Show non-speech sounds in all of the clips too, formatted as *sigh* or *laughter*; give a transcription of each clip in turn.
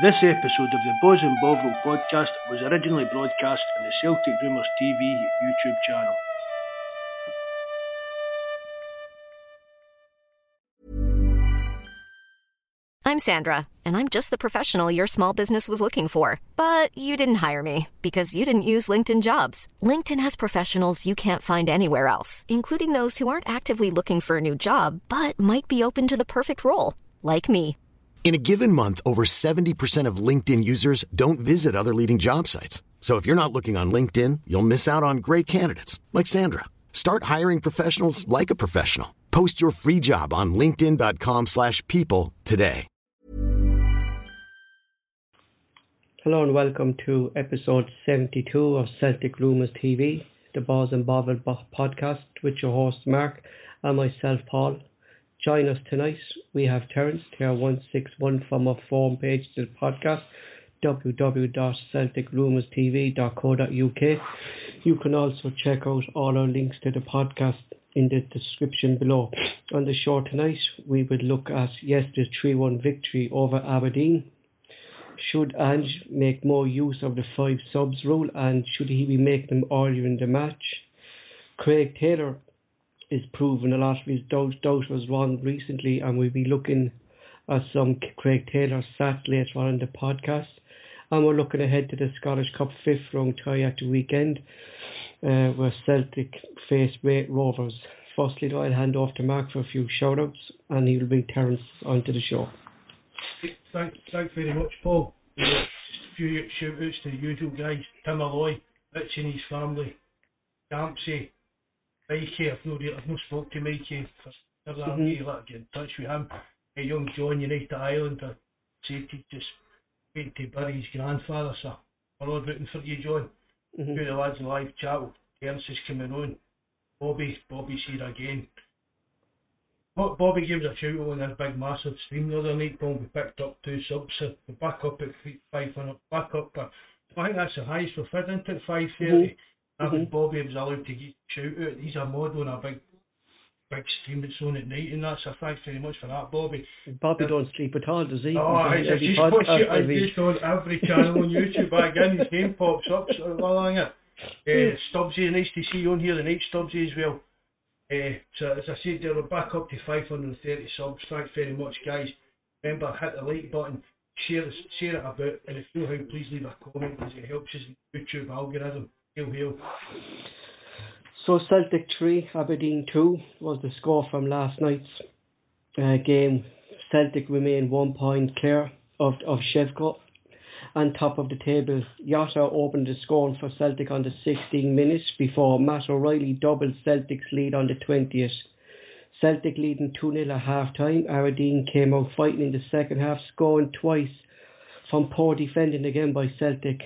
This episode of the Bawz and Bovril podcast was originally broadcast on the Celtic Rumours TV YouTube channel. I'm Sandra, and I'm just the professional your small business was looking for. But you didn't hire me because you didn't use LinkedIn jobs. LinkedIn has professionals you can't find anywhere else, including those who aren't actively looking for a new job but might be open to the perfect role, like me. In a given month, over 70% of LinkedIn users don't visit other leading job sites. So if you're not looking on LinkedIn, you'll miss out on great candidates like Sandra. Start hiring professionals like a professional. Post your free job on linkedin.com/people today. Hello and welcome to episode 72 of Celtic Rumours TV, the Bawz and Bovril bo- podcast with your host Mark and myself Paul. Join us tonight. We have Terence, TR161 from our forum page to the podcast, www.celticrumourstv.co.uk. You can also check out all our links to the podcast in the description below. On the show tonight, we will look at yesterday's 3 1 victory over Aberdeen. Should Ange make more use of the five subs rule and should he be making them earlier in the match? Greg Taylor is proven. a lot of his doubt, doubt was wrong recently, and we'll be looking at some Greg Taylor stats later on in the podcast. And we're looking ahead to the Scottish Cup fifth round tie at the weekend, uh, where Celtic face Raith Rovers. Firstly, though, I'll hand off to Mark for a few shout outs, and he'll bring Terence onto the show. Thank, thanks very much, Paul. A few shout outs to the usual guys Tim Alloy, Rich and his family, Dempsey, Mikey. I've no, I've no spoke to Mikey for never Mhm. mm-hmm. let get in touch with him. Hey, young John, United Island, I said to just wait to bury his grandfather, so we're all rooting for you, John. Mhm. Two of the lads in live chat, Terence is coming on. Bobby, Bobby's here again. Bo- Bobby gave us a shout out on this big massive stream the other night when we picked up two subs. So we're back up at three- 500, back up. At, I think that's the highest we've had into at 530. Having Mhm. Bobby was allowed to get shout out. He's a mod on a big big stream that's on at night and that's so thanks very much for that, Bobby. Bobby don't sleep at all, does he? Oh, He's I every *laughs* just podcast watch it. I every- just on every channel on YouTube. Again, his name pops up. So along it. Uh, Stubbsy, nice to see you on here tonight, Stubbsy as well. Uh, so as I said, there we're back up to 530 subs. Thanks very much, guys. Remember, hit the like button, share this, share it about, and if you know how, please leave a comment because it helps us in the YouTube algorithm. So Celtic 3, Aberdeen 2 was the score from last night's uh, game. Celtic remain one point clear of, of Shevko. On top of the table, Jota opened the score for Celtic on the 16 minutes before Matt O'Riley doubled Celtic's lead on the 20th. Celtic leading 2 0 at half time. Aberdeen came out fighting in the second half, scoring twice from poor defending again by Celtic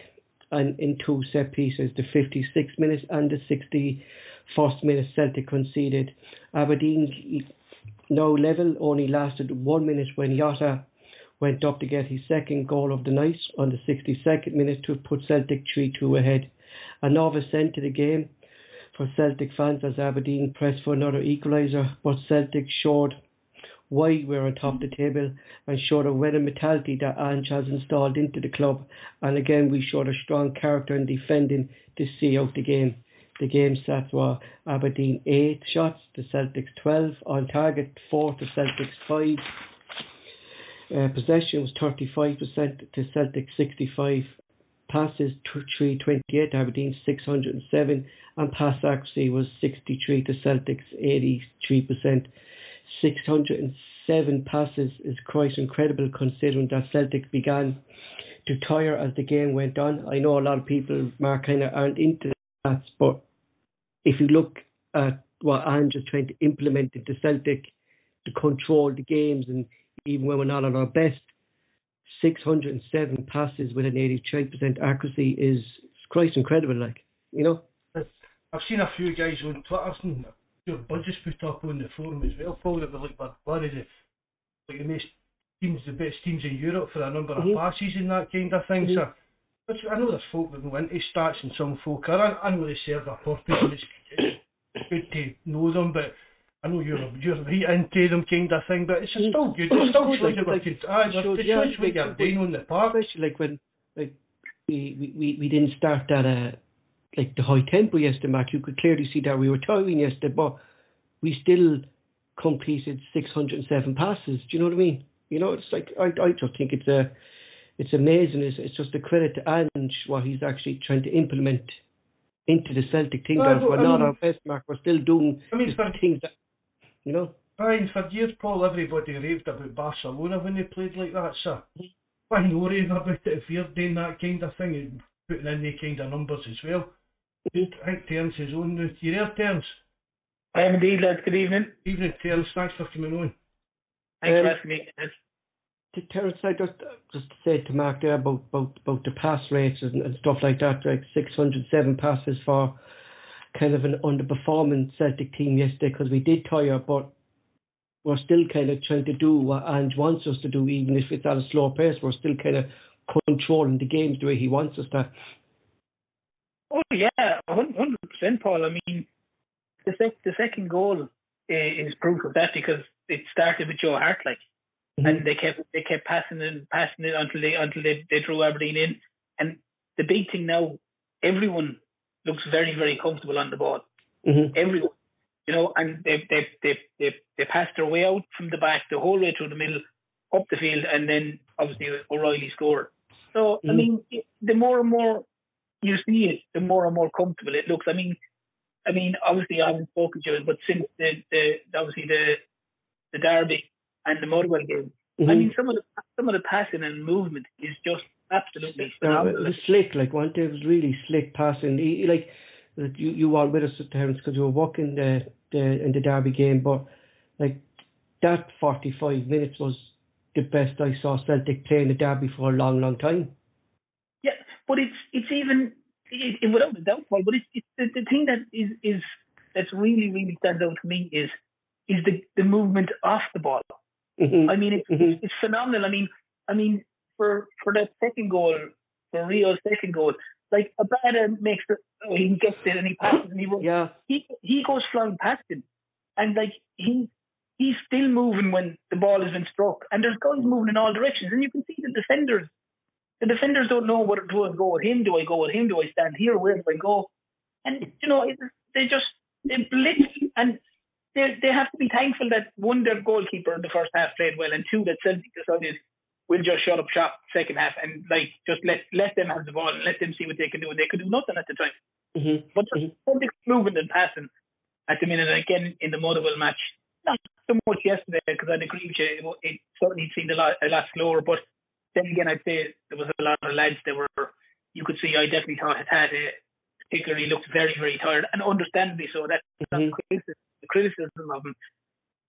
and in two set pieces, the 56 minutes and the 61st minute Celtic conceded. Aberdeen now level only lasted one minute when Jota went up to get his second goal of the night on the 62nd minute to put Celtic 3-2 ahead. A novice end to the game for Celtic fans as Aberdeen pressed for another equaliser, but Celtic showed why we're on top of the table and showed a winning mentality that Ange has installed into the club. And again, we showed a strong character in defending to see out the game. The game stats were Aberdeen 8 shots to Celtics 12, on target 4 to Celtics 5. Uh, possession was 35% to Celtic 65. Passes 328 to Aberdeen 607 and pass accuracy was 63 to Celtics 83%. 607 passes is quite incredible considering that Celtic began to tire as the game went on. I know a lot of people, Mark, kind of aren't into that, but if you look at what Ange is trying to implement into Celtic to control the games, and even when we're not at our best, 607 passes with an 83% accuracy is quite incredible, like, you know? I've seen a few guys on Twitter your budgets put up on the forum as well, Paul, that were like, one of the, like the most teams, the best teams in Europe for a number of passes and that kind of thing. Mhm. So, which I know there's folk that go into stats and some folk are, I know they serve a purpose and it's, it's good to know them, but I know you're you're right into them kind of thing, but it's still good. It's still Good, shows like- like- you aye, it yeah, shows what you're doing on the park. especially like when like we we, we, we didn't start at a like the high tempo yesterday, Mark. You could clearly see that we were tiring yesterday, but we still completed 607 passes. Do you know what I mean? You know, it's like I I just think it's a it's amazing. It's, it's just a credit to Ange what he's actually trying to implement into the Celtic that but we're I not mean- our best, Mark. We're still doing I mean, for- things that you know. Brian, for years, Paul, everybody raved about Barcelona when they played like that, sir. Why rave about it if you're doing that kind of thing and putting in the kind of numbers as well? I think Terence is on now. You there, Terence? I am indeed, lads. Good evening. Evening, Terence. Thanks for coming on. Thanks Um, for asking me. Yes. to Terence, I just just said to Mark there about about, about the pass rates and, and stuff like that, like 607 passes for kind of an underperforming Celtic team yesterday because we did tire, but we're still kind of trying to do what Ange wants us to do, even if it's at a slow pace. We're still kind of controlling the games the way he wants us to. Oh yeah, hundred percent, Paul. I mean, the sec- the second goal i- is proof of that because it started with Joe Hart, like, and they kept they kept passing and passing it until they until they, they drew Aberdeen in. And the big thing now, everyone looks very very comfortable on the ball. Mm-hmm. Everyone, you know, and they they they they they passed their way out from the back the whole way through the middle, up the field, and then obviously O'Riley scored. So I Mhm. mean, the more and more you see it, the more and more comfortable it looks. I mean, I mean, obviously I haven't spoken to it, but since the, the obviously the the derby and the Motherwell game, I Mhm. mean, some of the some of the passing and movement is just absolutely No, it was slick, like one day it was really slick passing. He, like that you you weren't with us at times because you were walking the the in the derby game, but like that forty five minutes was the best I saw Celtic playing the derby for a long, long time. But it's it's even it, it, without a doubt, Paul. But it's, it's the, the thing that is is that's really really stands out to me is is the the movement off the ball. Mhm. I mean, it's, Mhm. it's phenomenal. I mean, I mean, for for that second goal, for Rio's second goal, like Abada makes the, he gets it and he passes and he runs. yeah, He he goes flying past him, and like he he's still moving when the ball has been struck, and there's guys moving in all directions, and you can see the defenders. The defenders don't know whether to go with him. Do I go with him? Do I stand here? Where do I go? And you know, it, they just they blitz and they they have to be thankful that one their goalkeeper in the first half played well, and two that Celtic decided we'll just shut up shop second half and like just let let them have the ball and let them see what they can do. And they could do nothing at the time. hmm But Mhm. Celtic's moving and passing at the minute again in the Motherwell match. Not so much yesterday because I'd agree with you. It, it certainly seemed a lot a lot slower, but then again, I'd say there was a lot of lads that were you could see. I definitely thought it had uh, particularly looked very very tired and understandably so. That's Mhm. the criticism of him.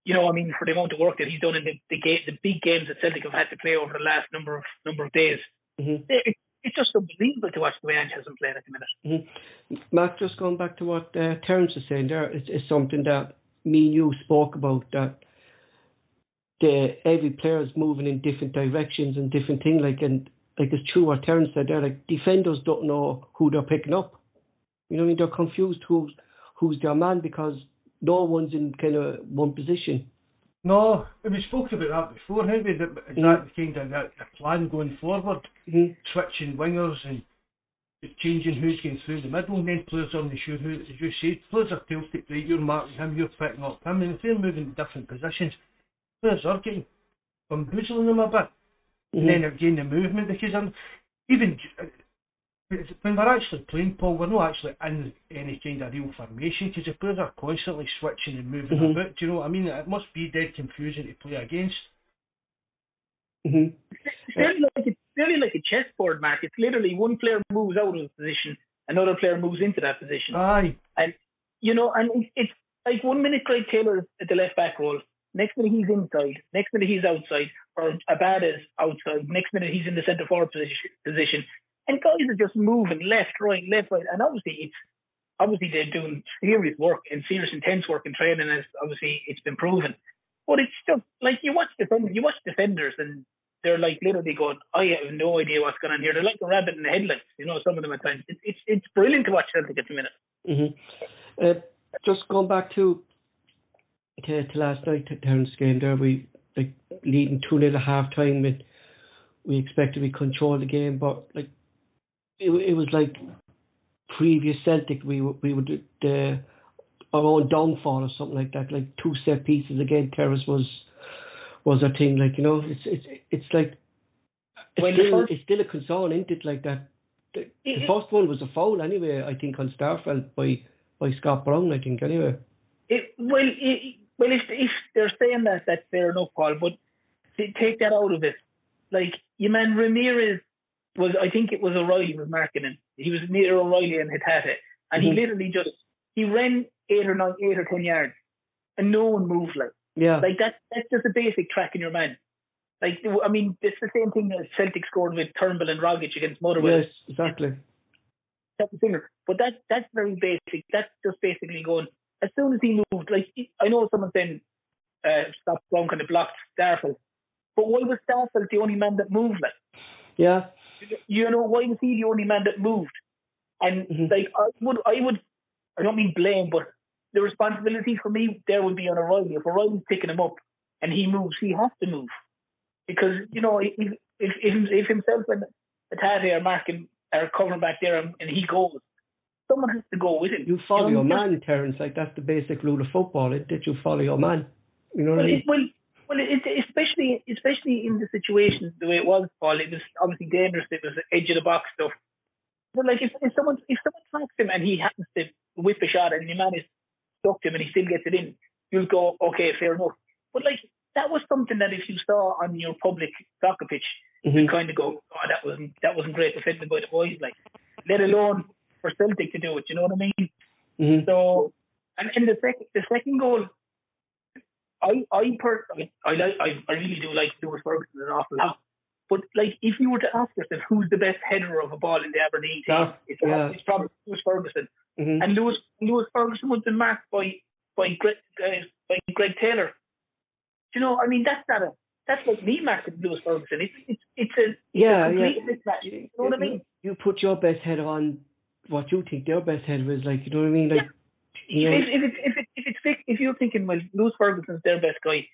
You know, I mean, for the amount of work that he's done in the the, ga- the big games that Celtic have had to play over the last number of number of days, hmm it, it's just unbelievable to watch the way Ange has been playing at the minute. hmm Mark, just going back to what uh, Terence was saying there, it's, it's something that me and you spoke about that the every player is moving in different directions and different things. Like and like it's true what Terence said there. Like defenders don't know who they're picking up. You know what I mean? They're confused who's who's their man because no one's in kind of one position. No, we spoke about that before, haven't we? That, that kind of that the plan going forward? Mm-hmm. Switching wingers and changing who's going through the middle, and then players aren't sure who, as you said, players are right, you're marking him, you're picking up him, and if they're moving to different positions, players are getting bamboozling them a bit. And then again, the movement, because I'm, even uh, when we're actually playing, Paul, we're not actually in any kind of real formation because the players are constantly switching and moving Mhm. about. Do you know what I mean? It must be dead confusing to play against. Mm-hmm. It's nearly like it's nearly like a chessboard, Mark. It's literally one player moves out of a position, another player moves into that position. Aye. And you know, and it's, it's like one minute Greg Taylor at the left back role, next minute he's inside, next minute he's outside, or Abada's outside, next minute he's in the centre forward position, position. And guys are just moving left, right, left, right. And obviously it's obviously they're doing serious work and serious intense work in training as obviously it's been proven. But it's just like you watch defenders you watch defenders and they're like literally going, I have no idea what's going on here. They're like a rabbit in the headlights, you know, some of them at times. It's it's it's brilliant to watch Celtic at the minute. Mm-hmm. Uh, just going back to to, to last night to Terence game there. We like leading two nil at half time and we expected we control the game, but like it, it was like previous Celtic. We we would the our own downfall or something like that. Like two set pieces again. Terrace was was a thing. Like you know, it's it's it's like it's, the still, first- it's still a concern, isn't it? Like that. The, the It- it- first one was a foul anyway. I think on Starfelt by by Scott Brown. I think anyway. It, well, it, well, if if they're saying that, that's fair enough, Paul. But take that out of it, like you man Ramirez was, I think it was O'Riley was marking him. He was near O'Riley and Hatate, and Mhm. he literally just he ran eight or nine, eight or ten yards, and no one moved. Like Yeah. like that, that's just a basic tracking your man. Like I mean, it's the same thing that Celtic scored with Turnbull and Rogic against Motherwell. yes. Exactly. That's the thing. But that that's very basic. That's just basically going. As soon as he moved, like I know someone saying, uh, Scott Brown kind of blocked Starfelt, but why was Starfelt the only man that moved? Like Yeah. you know, why was he the only man that moved? And Mhm. like I would, I would, I don't mean blame, but the responsibility for me there would be on O'Riley. If O'Riley's picking him up and he moves, he has to move because you know if if if, if himself and Hatate are marking are covering back there and, and he goes, someone has to go with him. You follow know, your man, Terence. Like that's the basic rule of football. It that you follow your man. You know what Well, I mean? it, well, well, it, especially especially in the situation the way it was, Paul. It was obviously dangerous. It was edge of the box stuff. But like if, if someone if someone tracks him and he happens to whip a shot and the man is stuck to him and he still gets it in, you'll go okay, fair enough. But like that was something that if you saw on your public soccer pitch, Mhm. you kind of go, oh, that wasn't that wasn't great defended by the boys. Like, let alone for Celtic to do it. You know what I mean? Mhm. So, and in the second, the second goal, I, I personally, I like, I, I really do like Lewis Ferguson an awful lot. But like, if you were to ask yourself who's the best header of a ball in the Aberdeen team, Yeah, it's, yeah. it's probably Lewis Ferguson. Mhm. And Lewis, Lewis Ferguson would be marked by by Greg, uh, by Greg Taylor. Do you know? I mean, that's not a that's like me marking Lewis Ferguson. It's it's it's a Yeah, it's a yeah. mismatch. You know what I mean? You put your best header on what you think their best header is like. You know what I mean? Like, you know, if, if, it's if, it, if it's Vic, if you're thinking, well, Lewis Ferguson's their best guy,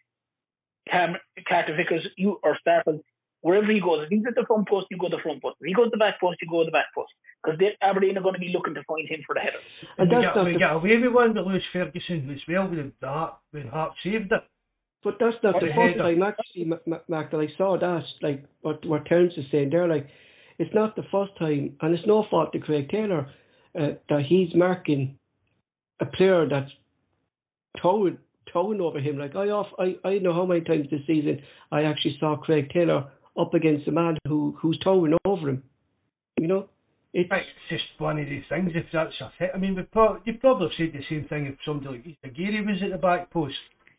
Cam, Carter Vickers, you or Starfelt, wherever he goes, if he's at the front post, you go to the front post. If he goes to the back post, you go to the back post. Because Aberdeen are going to be looking to find him for the header. and we, that's got, not we the, got away with one with Lewis Ferguson as well with the Hart, when Hart saved it. but that's not the the first time actually, Ma- Ma- Mark, that I saw that. Like what what Terence is saying there, like it's not the first time, and it's no fault to Greg Taylor uh, that he's marking a player that's towing towing over him. Like I off, I I know how many times this season I actually saw Greg Taylor up against a man who who's towing over him. You know, it's It's just one of these things. If that's a hit, I mean, we pro- you probably said the same thing if somebody like Gary was at the back post.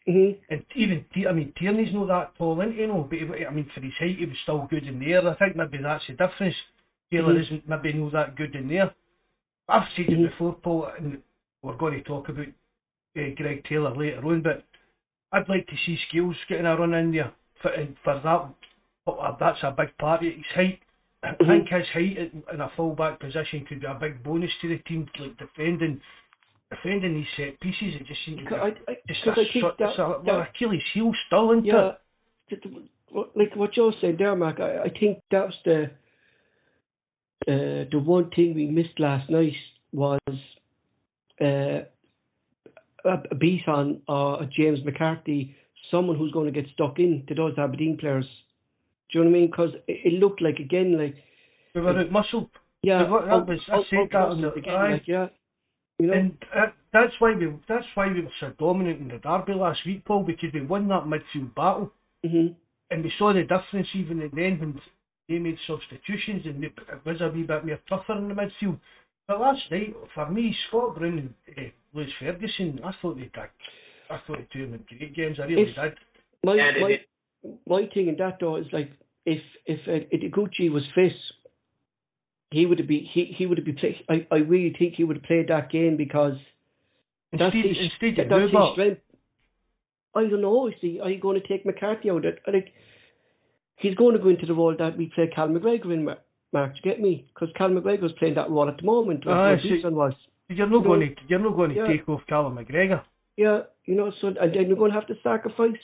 Mhm. And even, I mean, Tierney's not that tall, isn't he? No, but he, I mean, for his height, he was still good in there. I think maybe that's the difference. Taylor Mhm. isn't maybe not that good in there. I've said Mhm. it before, Paul, and we're going to talk about uh, Greg Taylor later on, but I'd like to see Scales getting a run in there for, for that. uh, That's a big part of. His height. I Mhm. think his height in in a full back position could be a big bonus to the team, like defending. Defending these set pieces, it just seems to be I, I, just a, I think that, it's a, that- Achilles heel still into Yeah, it. th- th- what- like what Joe said there, Mark. I, I think that's the uh, the one thing we missed last night was uh, a, a beat on uh, a James McCarthy, someone who's going to get stuck in to those Aberdeen players. Do you know what I mean? Because it, it looked like again, like We were out muscled, yeah, that was- I said that on the- again, like, yeah, you know, and uh, that's why we that's why we were so dominant in the derby last week, Paul, because we won that midfield battle, hmm and we saw the difference even at then when they made substitutions and it was a wee bit more tougher in the midfield. But last night, for me, Scott Brown and uh, Lewis Ferguson, I thought they did. I thought the two of them had great games. I really If- did. my Yeah, my my thing in that though is like if if uh, Ideguchi was fit, he would have be he he would have been play, I I really think he would have played that game because that's his, instead that- that's his strength. I don't know. See, are you going to take McCarthy out? I Like he's going to go into the role that we play Cal McGregor in. Ma- Mark, do you get me? Because Cal McGregor's playing that role at the moment. Like ah, what see- was. you're not going to you're not going to Yeah. take off Callum McGregor. Yeah, you know, so and then you're going to have to sacrifice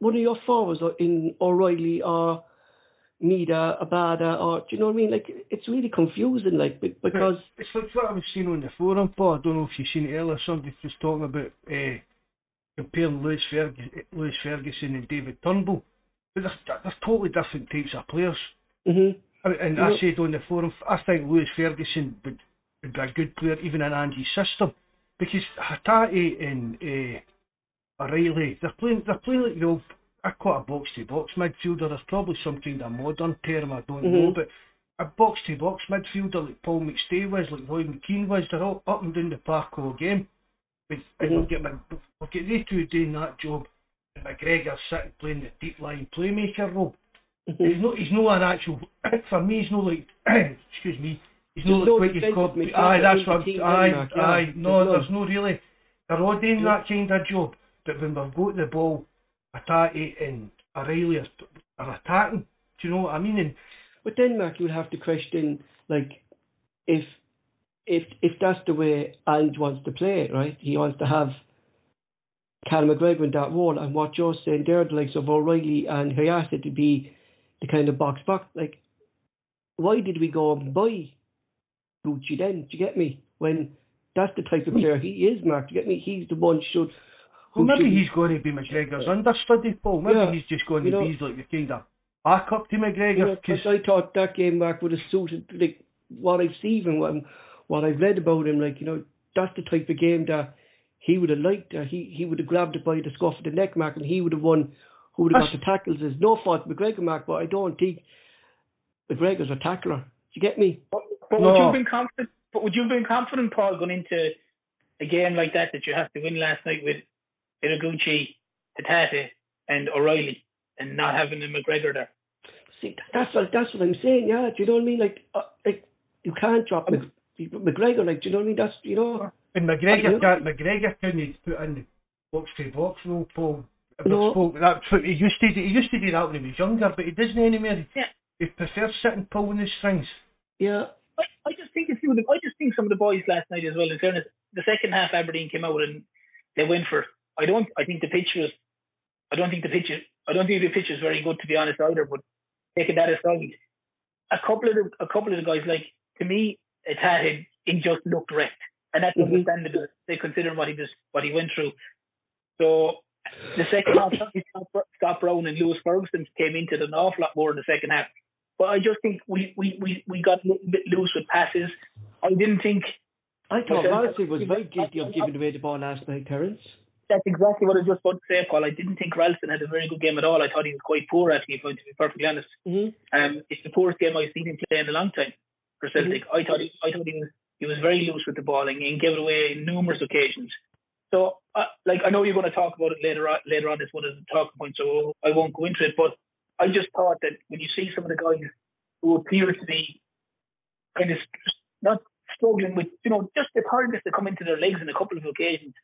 one of your forwards in O'Riley or Mida, Abada, or do you know what I mean? Like it's really confusing, like because it's like what I was seeing on the forum. Paul, I don't know if you've seen it earlier. Somebody was talking about uh, comparing Lewis, Ferguson, Lewis Ferguson and David Turnbull, but they're, they're totally different types of players. Mm-hmm. And, and I said on the forum, I think Lewis Ferguson would, would be a good player even in Andy's system because Hatate and uh, O'Riley, they're playing, they're playing like the old I it a box to box midfielder. There's probably some kind of modern term I don't mm-hmm. know, but a box to box midfielder like Paul McStay was, like Roy McKean was, they're all up and down the park all game. And mm-hmm. we'll get, we'll get they two doing that job, and McGregor sitting playing the deep line playmaker role. Mm-hmm. He's not. He's not an actual. *coughs* For me, he's not like. *coughs* excuse me. He's not like call. Aye, that's what. Aye, aye. No, there's no really. They're all doing that kind of job. But when they've got the ball, And O'Riley are, are attacking. Do you know what I mean? And, but then, Mark, you would have to question, like, if if if that's the way Ange wants to play it, right? He wants to have Cal McGregor in that role, and what you're saying there, the likes of O'Riley and Hatate to be the kind of box box. Like, why did we go and buy Gucci then? Do you get me? When that's the type of hmm. player he is, Mark. Do you get me? He's the one should well, maybe he's going to be McGregor's understudy, Paul. Maybe yeah. he's just going you to know, be like the kind of backup to McGregor. You know, cause I thought that game back would have suited like what I've seen and what, what I've read about him. Like you know, that's the type of game that he would have liked. Uh, he he would have grabbed it by the scuff of the neck, Mark, and he would have won. Who would have got the tackles? Is no fault McGregor, Mark, but I don't think McGregor's a tackler. Do you get me? But, but no. would you have been confident? But would you have been confident, Paul, going into a game like that that you have to win last night with Ideguchi, Hatate, and O'Riley, and not having a McGregor there. See, that's what that's what I'm saying. Yeah, do you know what I mean? Like, uh, like you can't drop Mc, McGregor. Like, do you know what I mean? That's you know. And McGregor can't. McGregor couldn't put in the box to box role, Paul. No. Spoke, that's what he used to do. He used to do that when he was younger, but he doesn't anymore. Yeah. He prefers sitting pulling the strings. Yeah. I, I just think a few of the, I just think some of the boys last night as well. In fairness, the second half Aberdeen came out and they went for I don't. I think the pitch was. I don't think the pitch. Is, I don't think the pitch is very good to be honest either. But taking that aside, a couple of the a couple of the guys like to me, it had him. He just looked wrecked, and that's mm-hmm. understandable. They consider what he was what he went through. So the second half, *coughs* Scott Brown and Lewis Ferguson came into it an awful lot more in the second half. But I just think we we we, we got a little bit loose with passes. I didn't think. I thought Ralston was very guilty of giving away the ball last night, Terence that's exactly what I was just about to say, Paul. I didn't think Ralston had a very good game at all. I thought he was quite poor, actually, if I'm to be perfectly honest. Mm-hmm. Um, it's the poorest game I've seen him play in a long time for Celtic. Mm-hmm. I thought he, I thought he was he was very loose with the ball and, and gave it away in numerous occasions. So, uh, like, I know you're going to talk about it later on, later on. This one is a talking point, so I won't go into it. But I just thought that when you see some of the guys who appear to be kind of not struggling with, you know, just the tiredness to come into their legs in a couple of occasions,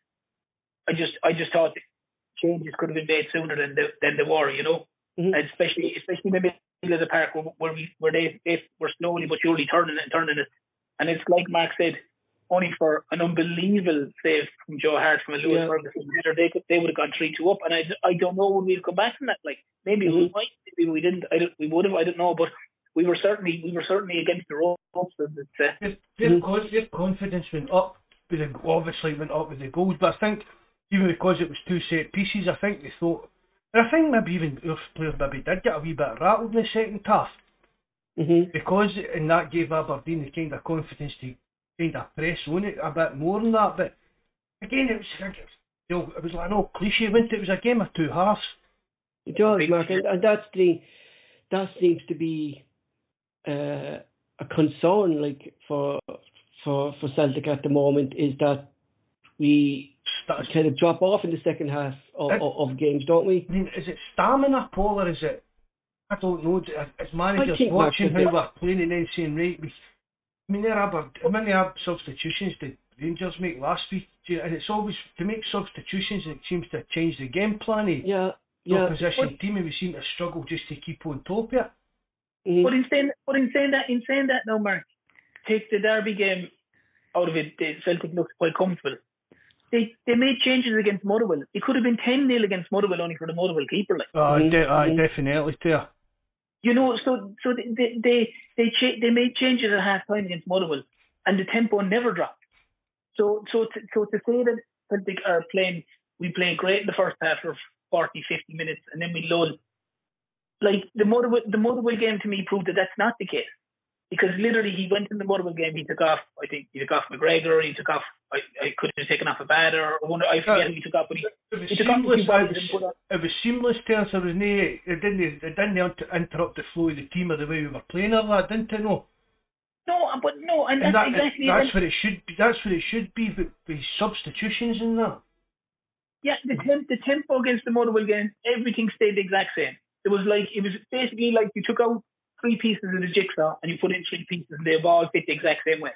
I just I just thought changes could have been made sooner than the than the war, you know, mm-hmm. and especially especially in the middle of the park where, where we where they, they were slowly but surely turning it and turning it, and it's like Mark said, only for an unbelievable save from Joe Hart from a Lewis yeah. Ferguson header, they could they would have gone three two up, and I, I don't know when we'd come back from that. Like maybe mm-hmm. we might, maybe we didn't, I don't, we would have, I don't know, but we were certainly we were certainly against the ropes. It's, uh, their, their confidence went up, with the, obviously went up with the goals, but I think even because it was two set pieces, I think they thought, and I think maybe even our players maybe did get a wee bit rattled in the second half. Mm-hmm. Because, and that gave Aberdeen the kind of confidence to kind of press on it a bit more than that. But again, it was, you know, it was like no cliche, wasn't it? It was a game of two halves. It does, Mark, and, and that's the, that seems to be uh, a concern, like for for for Celtic at the moment, is that we kind of drop off in the second half of, it, of, games, don't we? I mean, is it stamina, Paul, or is it? I don't know. As managers watching how we're playing and then saying, right, we, I mean, there are how many substitutions did Rangers make last week? And it's always to make substitutions. It seems to change the game plan. Eh? Yeah, yeah. Opposition team, and we seem to struggle just to keep on top of it. Mm. But in saying, but in saying that, in saying that, now, Mark, take the Derby game out of it. Celtic looks quite comfortable. They they made changes against Motherwell. It could have been ten 0 against Motherwell only for the Motherwell keeper. Like. Uh, Mhm, de- uh, mhm. definitely, too. You know, so so they they they they, cha- they made changes at half time against Motherwell, and the tempo never dropped. So so to, so to say that that they are playing, we played great in the first half for 40, 50 minutes, and then we lull. Like the Motherwell the Motherwell game to me proved that that's not the case. Because literally, he went in the Motherwell game. He took off. I think he took off McGregor. He took off. I, I could have taken off a batter. I wonder. I forget who he took off, but he, It was he took off a seamless. few It balls was, and put on. it was seamless to us. There was no, it didn't, it didn't inter- interrupt the flow of the team or the way we were playing or that, didn't it? No. No, uh, but no, and, And that's that, exactly. that's what it should be. That's what it should be. But with substitutions and that. Yeah, the temp, the tempo against the Motherwell game, everything stayed the exact same. It was like it was basically like you took out three pieces of the jigsaw and you put in three pieces, and they've all fit the exact same way,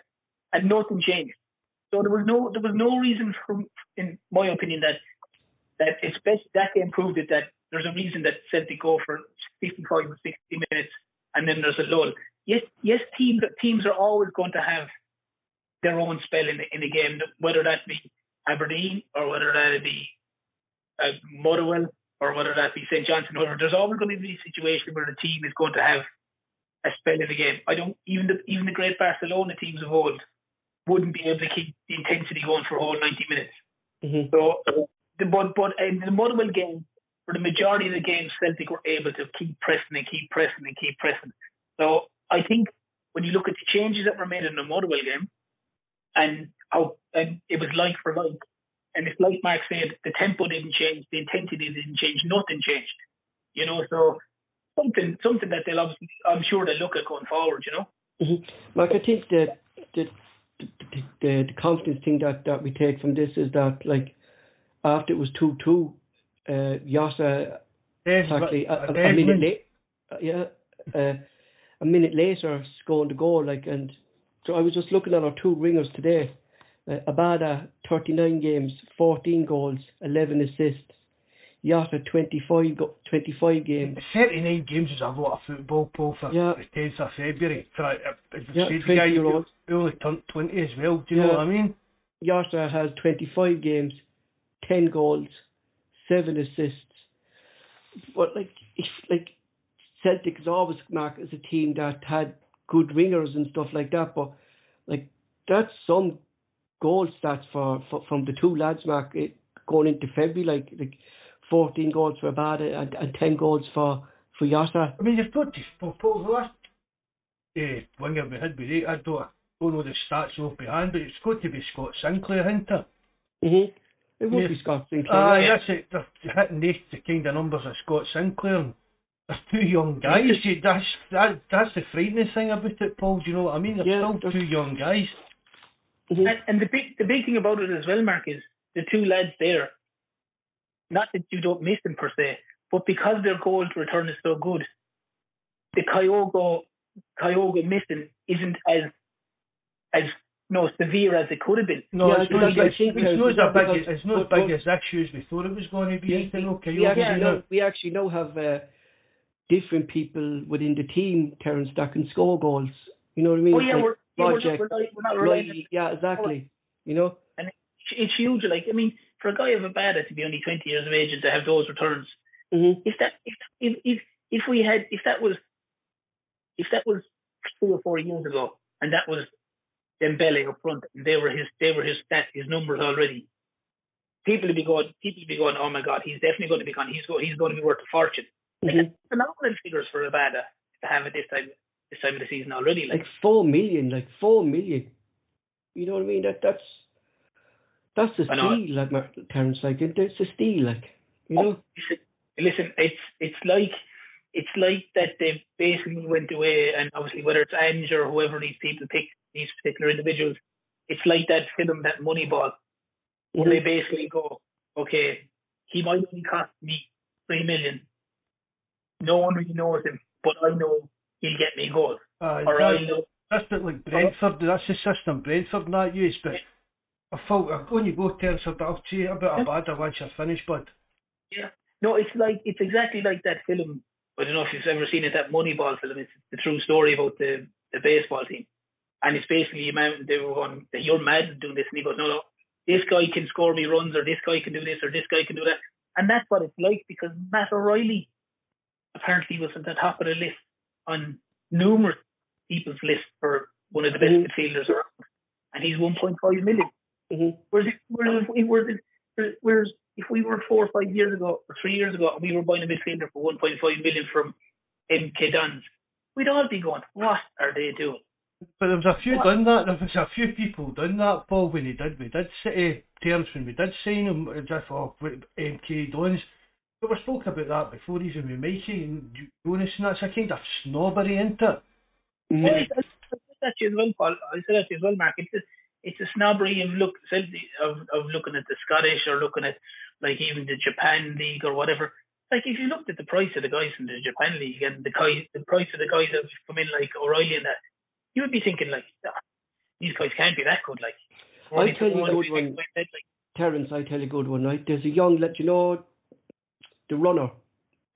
and nothing changed. So there was no there was no reason for, in my opinion, that that it's best that game proved it that there's a reason that Celtic go for 55 or 60 minutes and then there's a lull. Yes, yes, teams teams are always going to have their own spell in the, in a game, whether that be Aberdeen or whether that be uh, Motherwell or whether that be St Johnstone. Whatever. There's always going to be a situation where the team is going to have a spell in the game. I don't even the even the great Barcelona teams of old wouldn't be able to keep the intensity going for a whole 90 minutes. Mhm. So, the, but but in the Motherwell game, for the majority of the games, Celtic were able to keep pressing and keep pressing and keep pressing. So I think when you look at the changes that were made in the Motherwell game, and how and it was like for like, and it's like Mark said, the tempo didn't change, the intensity didn't change, nothing changed. You know, so something something that they'll obviously, I'm sure they'll look at going forward. You know. Mhm. Mark, I think the the, the the the confidence thing that that we take from this is that like after it was two two, uh, Yasa exactly a, a, a minute Desmond. late, uh, yeah, uh, a minute later scoring the goal. Like, and so I was just looking at our two ringers today. Uh, Abada, 39 games, 14 goals, 11 assists. Jota, 25, go- 25 games. 39 games is a lot of football, Paul, for Yeah. the 10th of February. For, a- a- Yeah, the 20 guy who only turned 20 as well. Do you know what I mean? Jota has 25 games, 10 goals, 7 assists. But like, if, like Celtic is always marked as a team that had good ringers and stuff like that. But like, that's some goal stats for, for from the two lads, Mark, it, going into February. Like, like 14 goals for Abada and, and 10 goals for for Jota. I mean, you've got to, Paul, Paul the last uh, winger we had with it, I don't, don't know the stats off behind, but it's got to be Scott Sinclair, isn't it? Mm-hmm. It would Yeah. be Scott Sinclair. Aye, yeah. that's it. They're hitting the, the kind of numbers of Scott Sinclair. and They're two young guys. You- That's that, that's the frightening thing about it, Paul. Do you know what I mean? They're Yeah, still they're- two young guys. Mhm. And, and the big the big thing about it as well, Mark, is the two lads there. Not that you don't miss them per se, but because their goal to return is so good, the Kyogo Kyogo missing isn't as as no severe as it could have been. No, Yeah, it's not, as, because it's, it's not as big, as- it's not as but- big as issue as we thought it was going to be. Yeah, you know, we actually know. know, we actually now have uh, different people within the team, Terence, that can score goals. You know what I mean? Oh yeah, Like we're, yeah, we're, Project, not, we're not, we're not relying Riley, yeah, exactly. You know? and it's, it's huge. Like I mean, for a guy of Abada to be only twenty years of age and to have those returns, hmm if that if if if, if we had if that was if that was three or four years ago and that was Dembele up front and they were his they were his stats his numbers already people would be going people would be going oh my god he's definitely going to be gone he's go, he's going to be worth a fortune like, Mhm. that's phenomenal figures for Abada to have at this time this time of the season already like Like four million, like four million. You know what I mean? That that's that's a I know. steal, like Mar- Terence. Like it- it's a steal, like you know. listen, listen, it's it's like it's like that they basically went away, and obviously whether it's Ange or whoever these people pick, these particular individuals, it's like that film, that Moneyball, where they Mhm. basically go, okay, he might only cost me three million. No one really knows him, but I know he'll get me goals, Aye, or I know. That's a bit like Brentford. That's the system Brentford and that use. But I thought I'm going to go Terence, but I'll say a bit about it once you're finished. But Yeah. No, it's like it's exactly like that film. I don't know if you've ever seen it. That Moneyball film. It's the true story about the the baseball team, and it's basically a man. They were going, "You're mad doing this," and he goes, "No, no, this guy can score me runs or this guy can do this or this guy can do that. And that's what it's like because Matt O'Riley apparently was at the top of the list on numerous people's list for one of the best Mhm. midfielders around. And he's 1.5 million. Mhm. Whereas, if, whereas, if, whereas, whereas if we were four or five years ago or three years ago and we were buying a midfielder for 1.5 million from MK Dons, we'd all be going, what are they doing? But there was a few What? done that. There was a few people done that, Paul. When he did, we did say terms when we did sign him as if oh, with MK Dons. But we spoke about that before, even with Mikey and Jonas, and that's a kind of snobbery, isn't it? Mhm. Well, I, I said that to you as well, Paul. I said that to you as well, Mark. It's a, it's a snobbery of look of, of looking at the Scottish or looking at like even the Japan league or whatever. Like if you looked at the price of the guys in the Japan league and the guys, the price of the guys that have come in like O'Riley and that, you would be thinking like "Ah, these guys can't be that good. Like only tell you a good one. like, Terence, I tell you a good one, right? There's a young, let you know, the runner,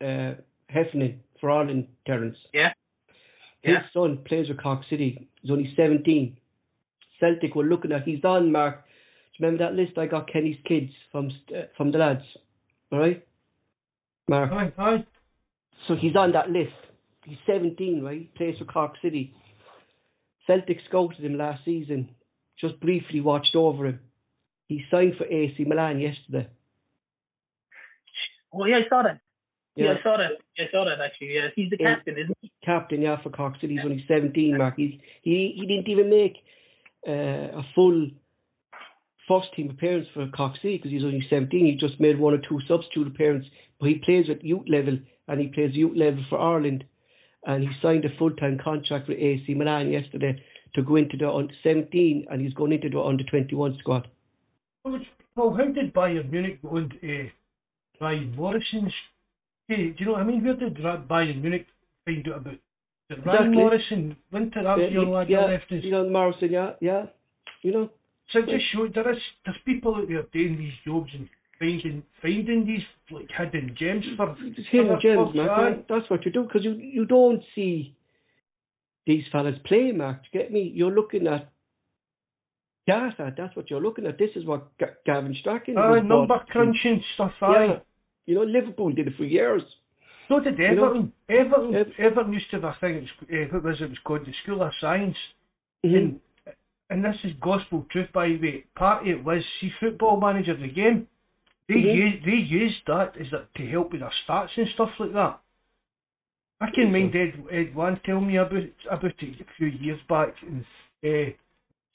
uh, Heffernan for Ireland, Terence. Yeah. His Yeah. son plays with Cork City. He's only 17. Celtic were looking at, he's on, Mark. Do you remember that list I got Kenny's kids from uh, from the lads? All right? Mark. Aye, aye. So he's on that list. He's 17, right? He plays for Cork City. Celtic scouted him last season, just briefly watched over him. He signed for AC Milan yesterday. oh yeah, I saw that. Yeah. Yeah. I saw that. I saw that actually. Yeah, he's the Yeah. captain, isn't he? captain, yeah, for Cork City. He's only 17, Mark. He's, he he didn't even make uh, a full first team appearance for City because he's only 17. He just made one or two substitute appearances, but he plays at youth level and he plays youth level for Ireland. And he signed a full time contract with AC Milan yesterday to go into the under 17, and he's going into the under 21 squad. Well, how did Bayern Munich go and uh, Morrison's? Hey, do you know what I mean? Where did Bayern Munich find out about Ryan Exactly. Morrison? Winter, that yeah, young lad yeah, left you know, Morrison, yeah, yeah, you know. So it just showed there is there's people out there doing these jobs and finding finding these like hidden gems for It's hidden gems, Mark. That's what you do because you you don't see these fellas play, Mark. You get me? You're looking at data. That's what you're looking at. This is what G- Gavin Strachan. Aye, Uh, number crunching stuff. Aye. Yeah. You know, Liverpool did it for years. So did You know, Everton. Everton, Everton used to have a thing. Uh, what was it? It was called the School of Science. Mhm. And, and this is gospel truth, by the way. Part of it was see football manager of the game. They Mhm. used they used that to help with their stats and stuff like that. I can mind Ed Edwin tell me about about it a few years back, and uh,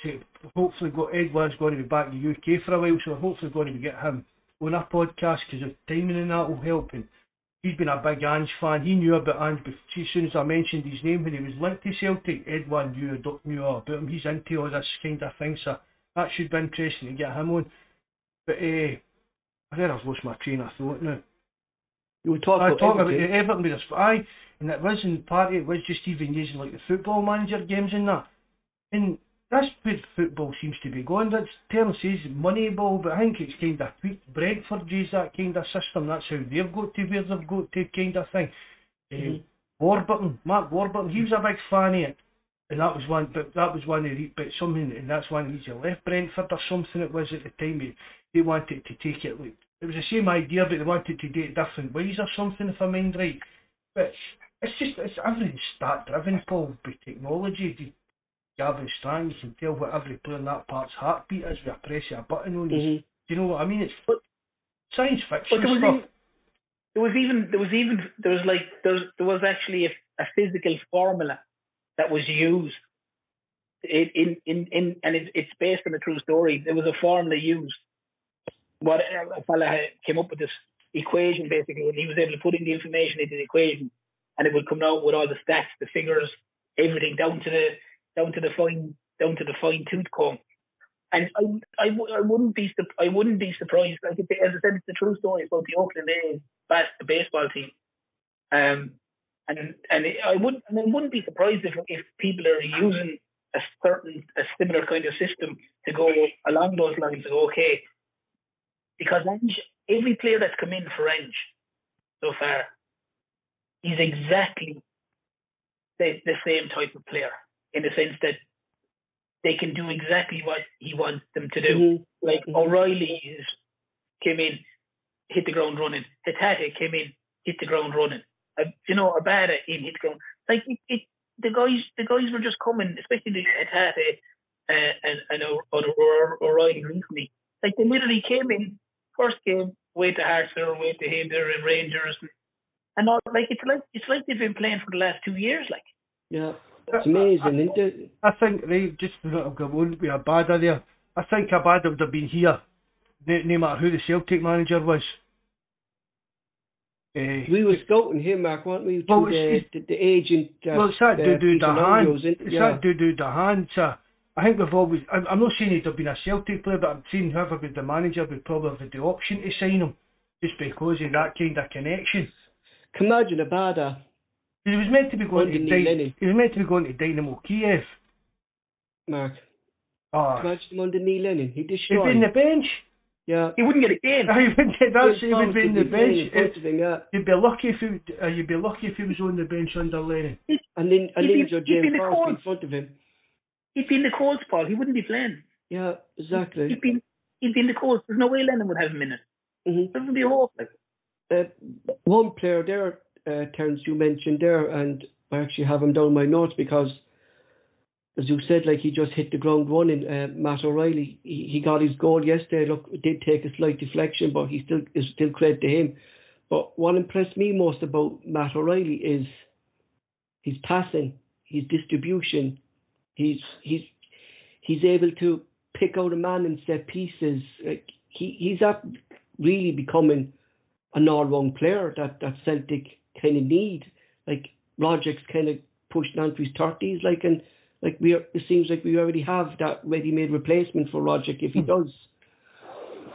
to hopefully go Edwin's going to be back in the UK for a while, so hopefully going to get him on our podcast because the timing and that will help. And he's been a big Ange fan. He knew about Ange as soon as I mentioned his name when he was linked to Celtic. Edwin knew, knew all about him. He's into all this kind of thing, so that should be interesting to get him on. But uh, I think I've lost my train of thought now. You were talking I about talk about Everton. With a aye, and it wasn't part of it was just even using like the football manager games and that. And that's where football seems to be going. That's Terence says Moneyball, but I think it's kind of tweaked. Brentford use that kind of system. That's how they've got to where they've got to kind of thing. Mhm. Uh, Warburton, Mark Warburton, he was a big fan of it. And that was one, but that was one of the, but something, and that's one he's left Brentford or something it was at the time. He, they wanted to take it like, it was the same idea, but they wanted to do it different ways or something, if I mind right. But it's just, it's everything's stat driven, Paul, by technology. Gavin Strachan, you can tell what every player in that part's heartbeat is with a press of a button on. Mhm. Do you know what I mean? It's But- science fiction there was stuff. even, there was even there was even there was like there was, there was actually a, a physical formula that was used in in in, in and it, it's based on a true story. There was a formula used. What a fella came up with this equation basically, and he was able to put in the information into the equation, and it would come out with all the stats, the figures, everything down to the down to the fine down to the fine tooth comb. And I, I, I wouldn't be I wouldn't be surprised. Like as I said, it's the true story about the Oakland A's bas- baseball team. Um, and and I wouldn't I wouldn't be surprised if if people are using a certain a similar kind of system to go along those lines. Go, okay, because Ange, every player that's come in for Ange so far is exactly the, the same type of player in the sense that they can do exactly what he wants them to do. Mhm. Like Mhm. O'Riley is, came in, hit the ground running. Hatate came in, hit the ground running. Uh, you know, Abada in hit the ground. Like it, it, the guys, the guys were just coming, especially the Hatate uh, and and O'Riley recently. Like they literally came in first game, way to Hearts or way to Hinder and Rangers, and, and all. Like it's like it's like they've been playing for the last two years. Like Yeah. It's amazing, isn't it? I think, right, just not go on with Abada there, I think Abada would have been here, no, no matter who the Celtic manager was. Uh, We were scouting him, Mark, weren't we? Well, the, the, the agent. That, well, it's that uh, Dudu Peter Dahan. It's yeah. that Dudu Dahan. So I think we've always. I'm, I'm not saying he'd have been a Celtic player, but I'm saying whoever was the manager would probably have had the option to sign him, just because of that kind of connection. Can imagine Abada. He was meant to be going Under to Neil Dy- he was meant to be going to Dynamo Kiev. Mark. Oh, Imagine him under Neil Lennon. He he'd destroyed. be in the bench. yeah. he wouldn't get a game. *laughs* He would, that's, he James would be in the would playing in bench. front of yeah. You'd be lucky if he, uh, you'd be lucky if he was on the bench under Lennon. And then and He'd then be- your he'd be James the Forrest cause. in front of him. He'd be in the cold spot. He wouldn't be playing. Yeah, exactly. He'd be he'd be in the cold. There's no way Lennon would have him in it. hmm There would be a hope. Uh, one player there, uh, Terence, you mentioned there, and I actually have him down my notes because, as you said, like he just hit the ground running. Uh, Matt O'Riley, he, he got his goal yesterday. Look, it did take a slight deflection, but he still is still credit to him. But what impressed me most about Matt O'Riley is his passing, his distribution. He's he's he's able to pick out a man in set pieces. Like he he's up really becoming an all-round player that, that Celtic kind of need. Like Roderick's kind of pushed on to his thirties, like and like we are, it seems like we already have that ready-made replacement for Roderick if he hmm. does.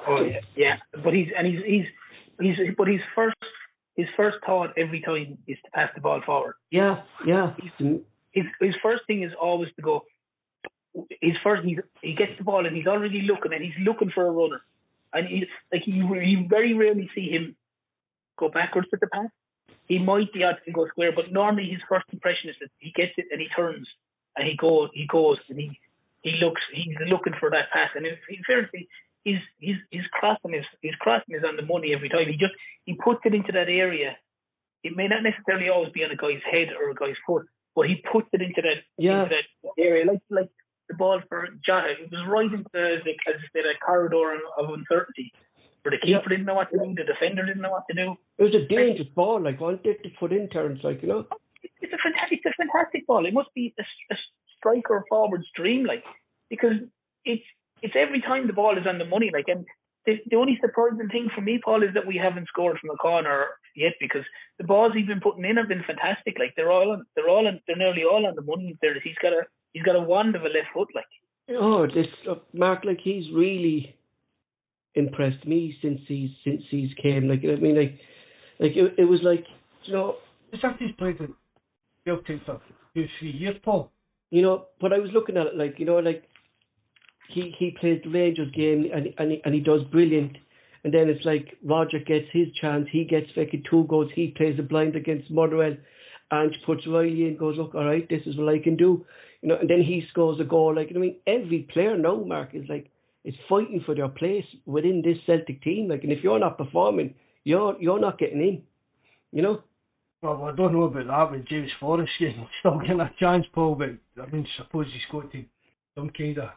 Oh yeah, yeah. But he's and he's he's he's but his first his first thought every time is to pass the ball forward. Yeah, yeah. He's, His his first thing is always to go. His first he he gets the ball and he's already looking and he's looking for a runner, and he's like you you very rarely see him go backwards with the pass. He might be odd to go square, but normally his first impression is that he gets it and he turns and he goes he goes and he he looks he's looking for that pass and in, in fairness his his his crossing is his crossing is on the money every time. He just he puts it into that area. It may not necessarily always be on a guy's head or a guy's foot, but he puts it into that Yeah. into that area. Like like the ball for Jota, it was right into the as I said, a corridor of uncertainty. Where the Yeah. keeper didn't know what to do, the defender didn't know what to do. it was a dangerous ball, like wanted to put in turns, like you know. It's a fantastic, it's a fantastic ball. It must be a, a striker forward's dream, like because it's it's every time the ball is on the money, like and. The, the only surprising thing for me, Paul, is that we haven't scored from a corner yet because the balls he's been putting in have been fantastic. Like they're all, on, they're all, on, they're nearly all on the money. There, he's got a, he's got a wand of a left foot. Like Oh, this uh, Mark, like he's really impressed me since he's since he's came. Like I mean, like like it, it was like you know It's after he's played with Celtic for two, three years, Paul. you know, but I was looking at it like, you know, like he he plays the Rangers game and and he, and he does brilliant, and then it's like Roger gets his chance, he gets fucking two goals, he plays the blind against Motherwell, and puts Riley in, goes look, all right, this is what I can do, you know, and then he scores a goal. Like I mean, every player now, Mark, is like is fighting for their place within this Celtic team. Like, and if you're not performing, you're you're not getting in, you know. Well, I don't know about that with James Forrest getting, *laughs* still getting a chance, Paul, but I mean, suppose he's got to some kind of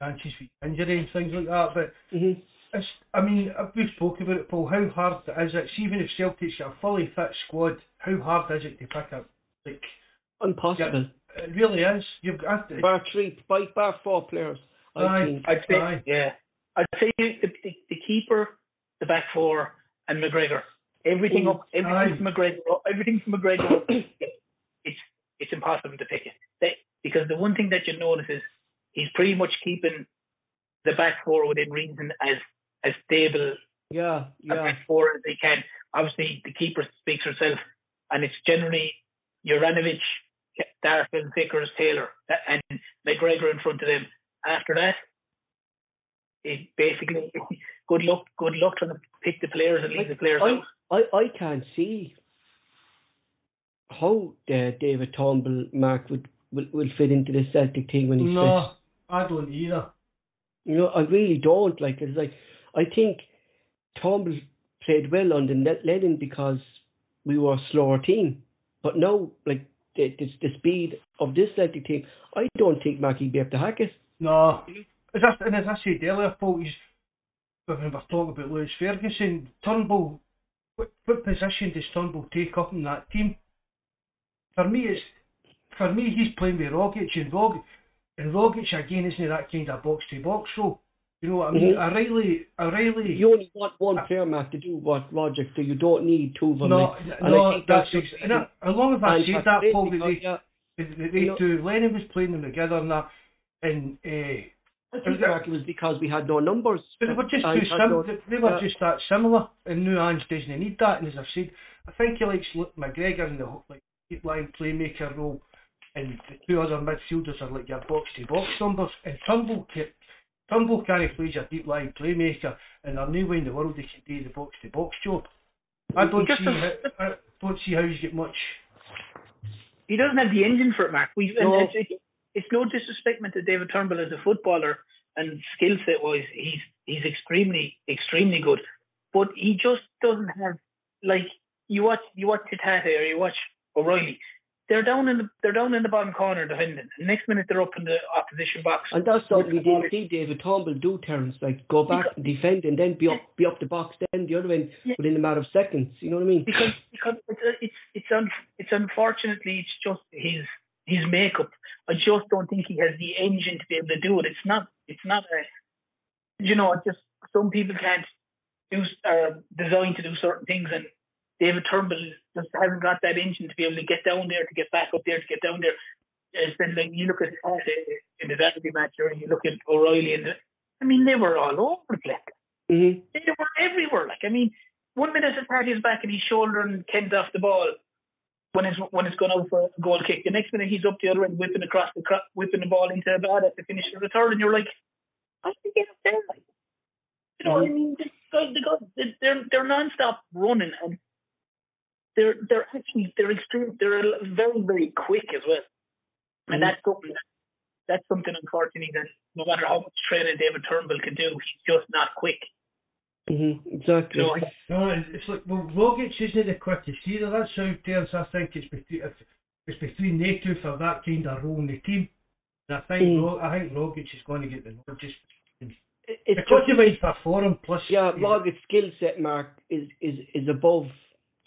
chances with injury and things like that. But hmm it's, I mean, we've spoken about it, Paul. How hard is it? See, even if Celtic's got a fully fit squad, how hard is it to pick up? Like, Impossible. it really is. You've got to. Bar three, by bar four players. I Aye. think. I'd say, Aye. yeah, I'd say the, the, the keeper, the back four, and McGregor. Everything up, everything from McGregor, everything from McGregor. it's it's impossible to pick it they, because the one thing that you notice is he's pretty much keeping the back four within reason as as stable Yeah, yeah. back four as they can. Obviously, the keeper speaks herself, and it's generally Juranovic, Starfelt, Vickers, Taylor, and McGregor in front of them. After that, it basically good luck. Good luck trying to pick the players and leave the players I, out. I, I can't see how uh, David Turnbull, Mark, would will, will fit into this Celtic team when he's No, I don't either. You know, I really don't. Like, it's like, I think Turnbull played well under Lennon because we were a slower team. But now, like, the, the, the speed of this Celtic team, I don't think Mackie be able to hack it. No. As I, and as I said earlier, Paul, he's, when we were talking about Lewis Ferguson, Turnbull, what, what position does Turnbull take up in that team? For me, it's for me, he's playing with Rogic, and Rogic, and Rogic again isn't that kind of box to box role. You know what I mean? Mhm. O'Riley, O'Riley. You only want one player, Mac, to do what Roger do. You don't need two of them. no, like, no, I that's ex- and I, as long as I said that, Paul, that they, yeah, that they you know- two, Lennon was playing them together and that, and uh, I think it was because we had no numbers. But they were just too no- they- They were yeah. just that similar, and New Ange doesn't need that. And as I've said, I think he likes Luke McGregor in the like deep line playmaker role, and the two other midfielders are like your box to box numbers. And Turnbull, ca- Turnbull can't play your deep line playmaker, and there's no way in the world he can do the box to box job. I don't Just see. a- How, I don't see how you get much. he doesn't have the engine for it, Mac. We and No. it's, it's, it's no disrespect to David Turnbull as a footballer and skill set wise, he's he's extremely extremely good, but he just doesn't have like you watch you watch Hatate or you watch O'Riley. They're down in the they're down in the bottom corner defending. The next minute they're up in the opposition box. And that's something we didn't see David Turnbull do, Terence. Like go back and defend and then be up be up the box, then the other end Yeah. within a matter of seconds. You know what I mean? because because it's it's it's un, it's unfortunately it's just his his makeup. I just don't think he has the engine to be able to do it. It's not it's not a you know it's just some people can't do are designed to do certain things and David Turnbull just hasn't got that engine to be able to get down there to get back up there to get down there. It's been like you look at uh, in the derby match or you look at O'Riley and I mean they were all over the place hmm they were everywhere. Like I mean, one minute his party is back and he's shouldering Kent off the ball when it's when it's gone out for a goal kick. The next minute he's up the other end whipping across the cro- whipping the ball into the bad at the finish of the third, and you're like, how did he get up there? Like, you know, what I mean, the guys, the guys, they're they're non-stop running and they're they're actually they're extreme. They're very very quick as well, and Mhm. that's something. That's something, unfortunately, that no matter how much training David Turnbull can do, he's just not quick. Hmm Exactly. You know, No, it's it's like well, Rogic isn't the quickest either. That's how Terence. I think it's between it's between they two for that kind of role in the team. And I think Mm. I think Rogic is going to get the nod just it's because just of his perform. Plus, yeah, Rogic's skill set, Mark, is is is above.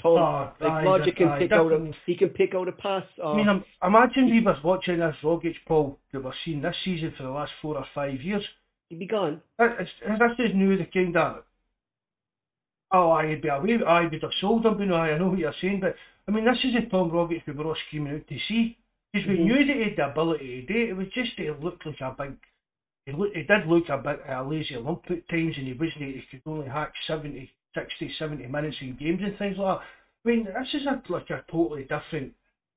Oh, like aye, can pick out a he can pick out a pass. Or, I mean, im- imagine we was watching this Rogic Paul that we're seeing this season for the last four or five years. he'd be gone. That- it's, this is new, the kind of, oh, I'd be away, I would have sold him, you know, I know what you're saying, but, I mean, this is the Tom Rogic we were all screaming out to see. Because we Mhm. knew that he had the ability to do it, it was just he looked like a big, he, look, he did look a bit uh, lazy lump at times, and he wasn't, he could only hack 70, 60, 70 minutes in games and things like that. I mean, this is a, like a totally different,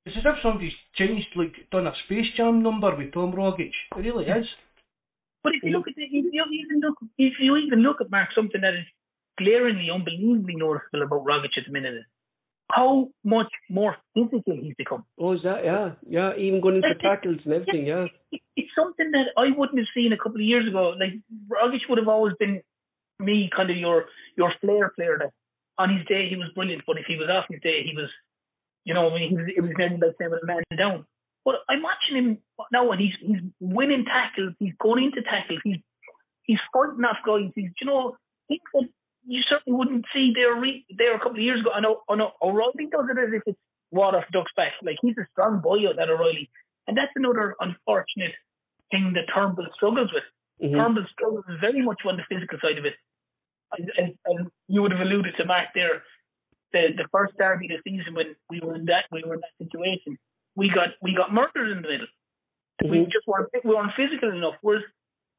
it's as if somebody's changed, like, done a Space Jam number with Tom Rogic. It really is. But if you look at the, if you even look if you even look at Mark, something that is glaringly, unbelievably noticeable about Rogic at the minute is how much more physical he's become. Oh, is that yeah, yeah? Even going into Like, tackles and everything, yeah. It, it's something that I wouldn't have seen a couple of years ago. Like Rogic would have always been me, kind of your your flair player. That on his day he was brilliant, but if he was off his day, he was, you know, I mean, he was, it was nearly like saying a man down. But I'm watching him now, and he's he's winning tackles. He's going into tackles. He's he's fighting off guys. He's you know things that you certainly wouldn't see there re- there a couple of years ago. I know, I know O'Riley does it as if it's water off duck's back. Like he's a strong boy out that O'Riley, and that's another unfortunate thing that Turnbull struggles with. Mhm. Turnbull struggles very much on the physical side of it. And, and, and you would have alluded to Mark there, the the first derby this season when we were in that we were in that situation. We got we got murdered in the middle. We Mhm. just weren't we weren't physical enough. Whereas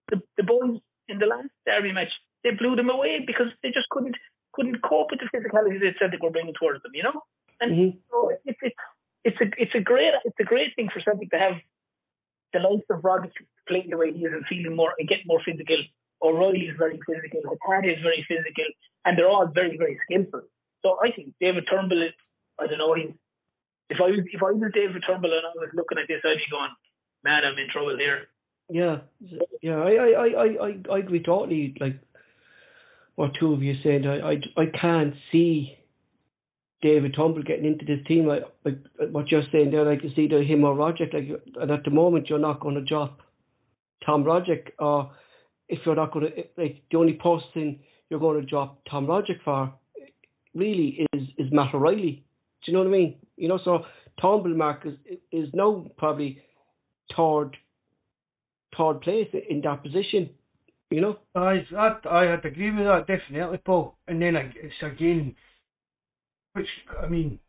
the the boys in the last derby match they blew them away because they just couldn't couldn't cope with the physicality that Celtic were bringing towards them. You know, and Mhm. so it's it's it's a it's a great it's a great thing for Celtic to have the likes of Rogic playing the way he is and feeling more and getting more physical. O'Riley is very physical, Hatate is very physical, and they're all very very skillful. So I think David Turnbull is I don't know he's if I was if I was David Turnbull and I was looking at this I'd be going man I'm in trouble here Yeah, yeah, I, I, I, I, I agree totally. Like what two of you said, I, I, I can't see David Turnbull getting into this team. I, like what you're saying there, like it's either him or Rogic. Like, and at the moment, you're not going to drop Tom Rogic, or if you're not going to, like the only person you're going to drop Tom Rogic for, really is is Matt O'Riley. Do you know what I mean? You know, so Turnbull Mark is is now probably third third place in that position. You know. I I I'd agree with that definitely, Paul. And then it's again, which I mean,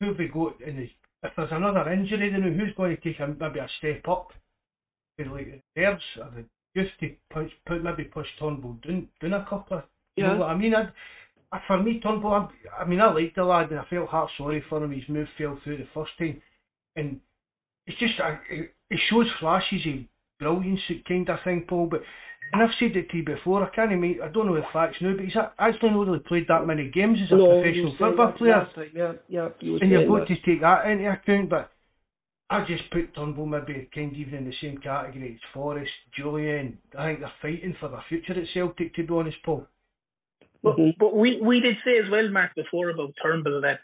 who have we got in the? If there's another injury, then who's going to take a, maybe a step up? Like theirs, or the just to push, put maybe push Turnbull down, down a couple. Of, you yeah. know what I mean? I'd, for me, Turnbull, I, I mean, I liked the lad and I felt heart sorry for him. His move fell through the first time, and it's just uh, it, it shows flashes of brilliance, kind of thing, Paul. But and I've said it to you before. I can't even. I don't know the facts now, but he's actually not really played that many games as a no, professional football player. Right. Yeah, yeah. And you've got to take that into account. But I just put Turnbull maybe kind of even in the same category as Forrest, Julian. I think they're fighting for their future at Celtic, to be honest, Paul. But, mm-hmm. but we, we did say as well, Mark, before about Turnbull that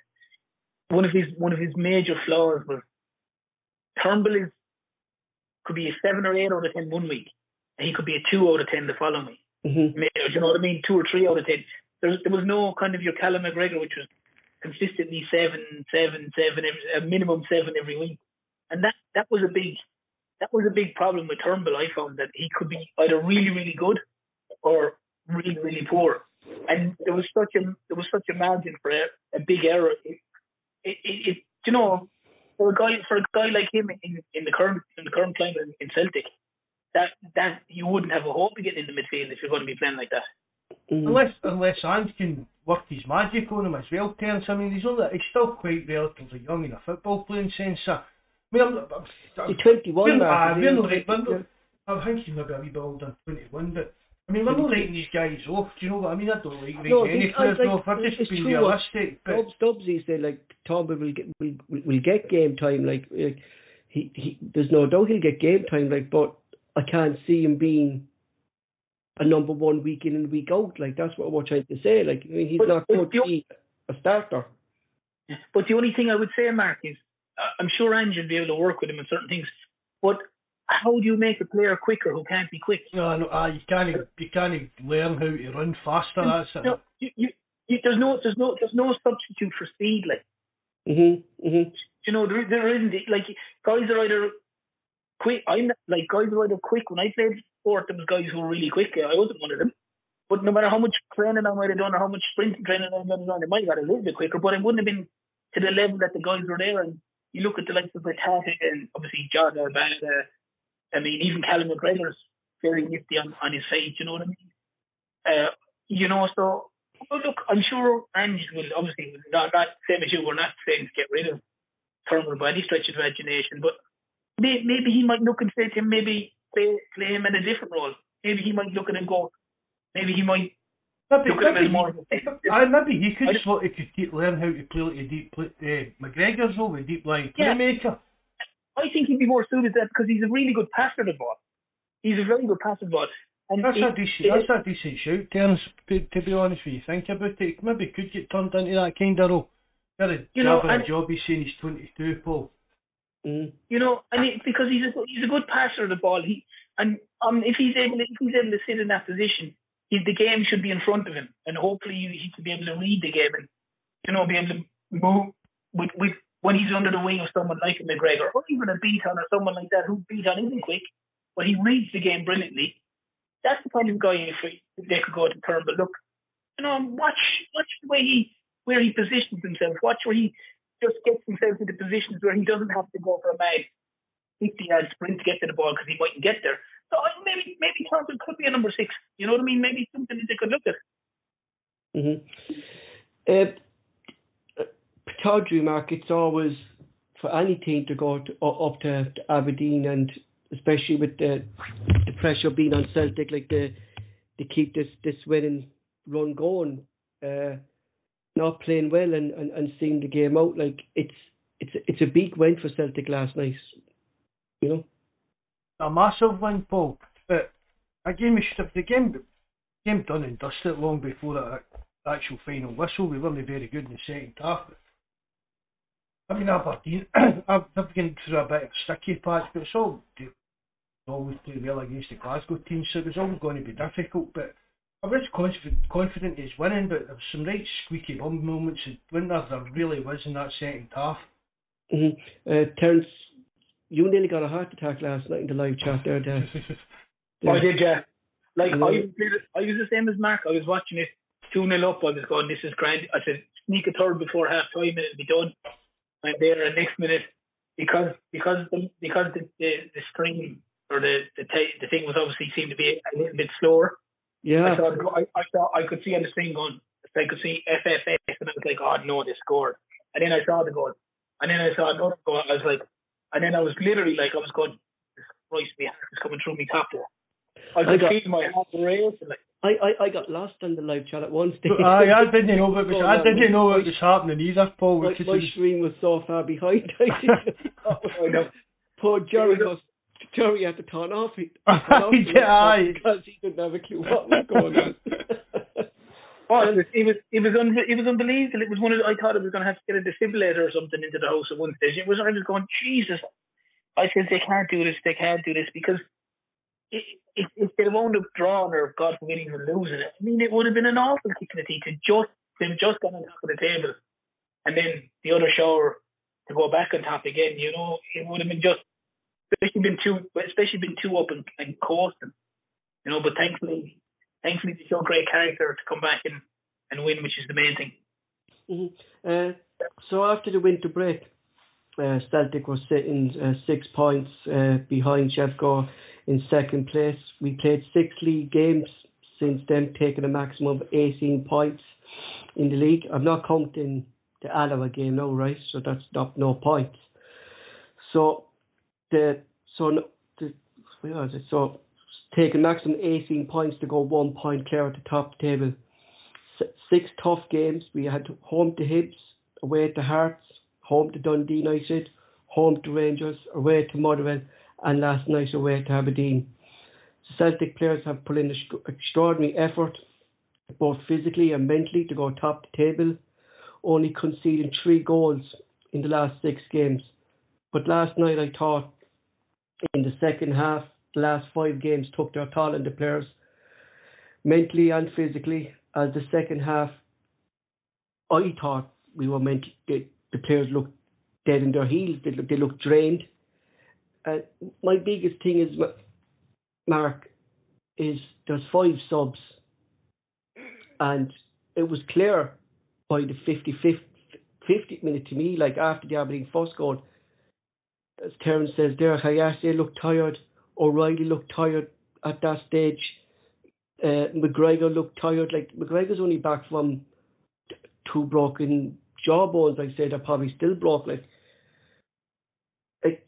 one of his one of his major flaws was Turnbull is could be a seven or eight out of ten one week, he could be a two out of ten the following week. Mm-hmm. You know what I mean? Two or three out of ten. There was, there was no kind of your Callum McGregor, which was consistently seven, seven, seven, every, a minimum seven every week, and that that was a big that was a big problem with Turnbull. I found that he could be either really really good or really really poor, and there was such a there was such a margin for a, a big error. It, it, it, it, you know, for a guy for a guy like him in, in the current in the current climate in, in Celtic, that that you wouldn't have a hope of getting in the midfield if you're going to be playing like that. Mm. Unless unless Ange can work his magic on him as well, Terence. I mean, he's only he's still quite relatively young in a football playing sense. So, I mean, I'm, I'm, he's 21 now. I really, like, I think he's maybe a wee bit older than 21, but I mean, we're not writing these guys off. Do you know what I mean? I don't like writing no, any players like, off. I'm just being realistic. But Stubbsy said like Tom will get will, will get game time. Like, like he, he there's no doubt he'll get game time. Like, but I can't see him being a number one week in and week out. Like that's what we're trying to say. Like, I mean, he's but, not going to be a starter. But the only thing I would say, Mark, is uh, I'm sure Ange will be able to work with him on certain things. But how do you make a player quicker who can't be quick? No, no, uh, you can't. You can't learn how to run faster. That's. No, you, you, you, there's no, there's no, there's no substitute for speed. Like, mhm, mhm. You know, there, there isn't. Like, guys are either quick. I'm like guys are either quick. When I played sport, there was guys who were really quick. I wasn't one of them. But no matter how much training I might have done or how much sprinting training I might have done, I might have got a little bit quicker. But I wouldn't have been to the level that the guys were there. And you look at the likes of Batata and obviously John Albana, I mean, even Callum McGregor's very nifty on, on his side, you know what I mean? Uh, you know, so well, look, I'm sure Ange will obviously not not same as you. We're not saying to get rid of Turnbull by any stretch of imagination, but maybe he might look and say to him, maybe play, play him in a different role. Maybe he might look at him and go, maybe he might Maybe, look at maybe, him more. I, maybe he could just could keep, learn how to play like a deep uh, McGregor's role, a deep line yeah. playmaker. I think he'd be more suited to that because he's a really good passer to the ball. He's a really good passer to the ball. And that's a decent, that's a decent shout, Terence, to be honest with you. Think about it. Maybe could get turned into that kind of role. Got a you know, and job he's saying he's 22, Paul. Mm. You know, and it, because he's a he's a good passer of the ball. He and um if he's able if he's able to sit in that position, he, the game should be in front of him, and hopefully he, should be able to read the game and you know be able to move with with when he's under the wing of someone like McGregor or even a Bitton or someone like that who Bitton isn't quick, but he reads the game brilliantly. That's the kind of guy if they could go to turn. But look, you know, watch watch the way he where he positions himself. Watch where he just gets himself into positions where he doesn't have to go for a mad 50 yard sprint to get to the ball because he mightn't get there. So maybe maybe Turnbull could be a number six. You know what I mean? Maybe something that they could look at. Mm-hmm. Uh, Tawdry Mark, it's always for any team to go to, up to, to, Aberdeen and especially with the the pressure being on Celtic, like the to keep this this winning run going, uh, not playing well and, and, and seeing the game out. Like it's it's it's a big win for Celtic last night, you know. a massive win, Paul. But again, we should have the game game done and dusted long before that actual final whistle. We weren't very good in the second half. I mean, Aberdeen, *clears throat* I've, been through a bit of sticky patch, but it's all always play well against the Glasgow team, so it was always going to be difficult. But I was confident, confident he's winning, but there was some right squeaky bum moments when there, there really was in that second half. Mm-hmm. Uh, Terence, you nearly got a heart attack last night in the live chat there, Dan. *laughs* I did, yeah. Like, I, I was the same as Mark. I was watching it 2 0 up. I was going, this is grand. I said, sneak a third before half time and it'll be done. I'm there, and next minute, because because the, because the, the, the stream or the the, t- the thing was obviously seemed to be a little bit slower. Yeah. I saw, I, I saw, I could see on the screen going, I could see FFS, and I was like, oh no, they scored. And then I saw the goal, and then I saw another goal. I was like, and then I was literally like, I was going, Christ, my heart is coming through me top there. I was I got, my heart racing. Like, I, I, I got lost on the live chat at one stage. I, I didn't know what was, *laughs* I didn't know what was happening either, Paul. My, my screen was so far behind. *laughs* *laughs* I know. Poor Jerry was Jerry had to turn off. *laughs* Off yeah, because he didn't have a clue what was *laughs* going on. *laughs* Oh, it was it was it was, un- it was unbelievable. It was one of the, I thought it was going to have to get a defibrillator or something into the house at one stage. It was I was going Jesus. I said they can't do this. They can't do this because if, if they wound up drawing or God forbid even losing it, I mean it would have been an awful kick in the teeth to just them just got on top of the table, and then the other shower to go back on top again. You know, it would have been just especially been too especially been too up and, and coasting. You know, but thankfully thankfully they show great character to come back and, and win, which is the main thing. Mm-hmm. Uh, so after the winter break, uh, Celtic was sitting uh, six points uh, behind Sevco in second place. We played six league games since then, taking a maximum of 18 points in the league. I'm not counting the Alloa game now, right? So that's not no points. So so it? So taking maximum 18 points to go one point clear at the top of the table. Six tough games. We had home to Hibs, away to Hearts, home to Dundee United, home to Rangers, away to Motherwell, and last night away to Aberdeen. The Celtic players have put in an extraordinary effort, both physically and mentally, to go top the table, only conceding three goals in the last six games. But last night I thought in the second half the last five games took their toll on the players, mentally and physically. As the second half, I thought we were meant the players looked dead in their heels. They, they looked drained. Uh, my biggest thing is, Mark, is there's five subs, and it was clear by the 55th, 50th minute to me, like after the Aberdeen first goal, as Terence says there, Hatate looked tired. O'Riley looked tired at that stage. Uh, McGregor looked tired. Like McGregor's only back from t- two broken jawbones. I say they're probably still broke. Like, like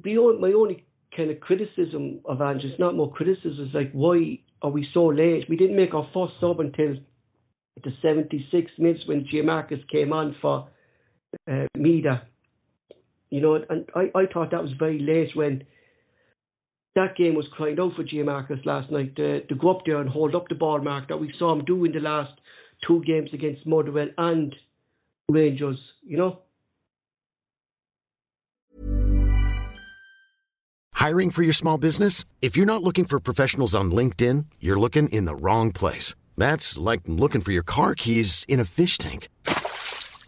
beyond my only kind of criticism of Ange, it's not more criticism. It's like why are we so late? We didn't make our first sub until the 76 minutes when Giakoumakis came on for uh, Maeda. You know, and I, I thought that was very late when that game was crying out for Giakoumakis last night to, to go up there and hold up the ball mark that we saw him do in the last two games against Motherwell and Rangers, you know? Hiring for your small business? If you're not looking for professionals on LinkedIn, you're looking in the wrong place. That's like looking for your car keys in a fish tank.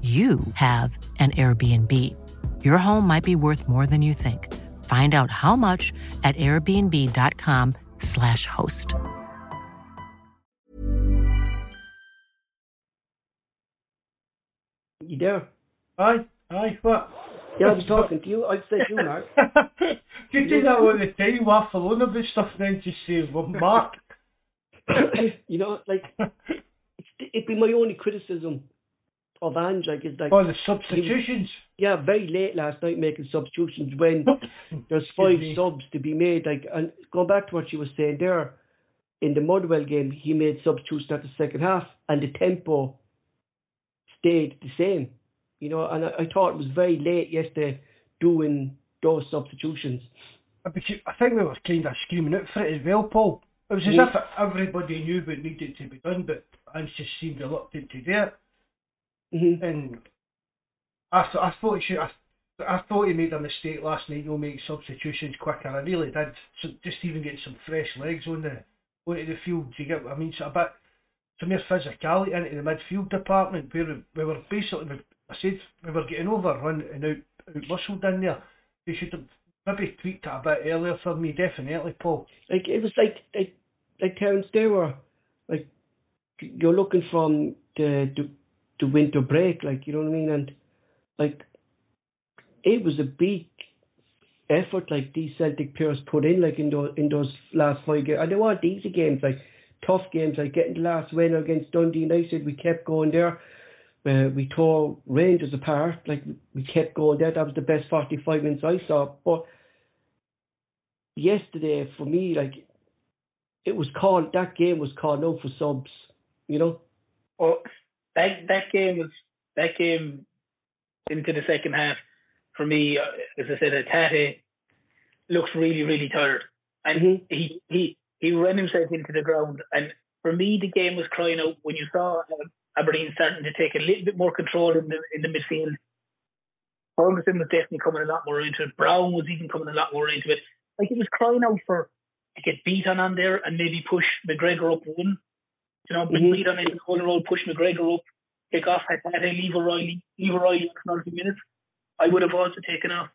you have an Airbnb. Your home might be worth more than you think. Find out how much at airbnb.com/slash host. You there? Aye, aye, what? Yeah, I was talking to you. I said you, Mark. *laughs* you do that all the time, waffle on about stuff then just say, well, Mark. *coughs* you know, like it'd be my only criticism of Ange. Like, is like Oh, the substitutions. yeah, very late last night making substitutions when there's five subs to be made. Like, and going back to what you were saying there, in the Motherwell game, he made substitutions at the second half, and the tempo stayed the same. You know, and I, I thought it was very late yesterday doing those substitutions. I I think we were kind of screaming out for it as well, Paul. It was as Yeah. if everybody knew what needed to be done, but Ange just seemed reluctant to do it. Hmm And I, th- I thought he should. I, I thought he made a mistake last night. He'll make substitutions quicker. I really did. So just even getting some fresh legs on the onto the field. You get what I mean? So a bit some more physicality into the midfield department where we, we were basically. I said we were getting overrun and out, out muscled in there. They should have maybe tweaked it a bit earlier for me. Definitely, Paul. Like it was like like like Terence, they were like you're looking from the the, the winter break, like you know what I mean, and like it was a big effort like these Celtic players put in like in those in those last five games. And they weren't easy games, like tough games, like getting the last win against Dundee United. We kept going there. Uh, we tore Rangers apart. Like we kept going there. That was the best forty-five minutes I saw. But yesterday, for me, like it was called. That game was called out for subs. You know. Oh, that that game was that game into the second half for me. As I said, Tate looks really really tired, and Mhm. he he he ran himself into the ground. And for me, the game was crying out when you saw uh, Aberdeen starting to take a little bit more control in the in the midfield. Ferguson was definitely coming a lot more into it. Brown was even coming a lot more into it. Like it was crying out for to get beaten on there and maybe push McGregor up one. You know, bring Mhm. beat on into the corner road, push McGregor up, kick off Hatate, leave O'Riley, leave O'Riley for 90 minutes. I would have also taken off.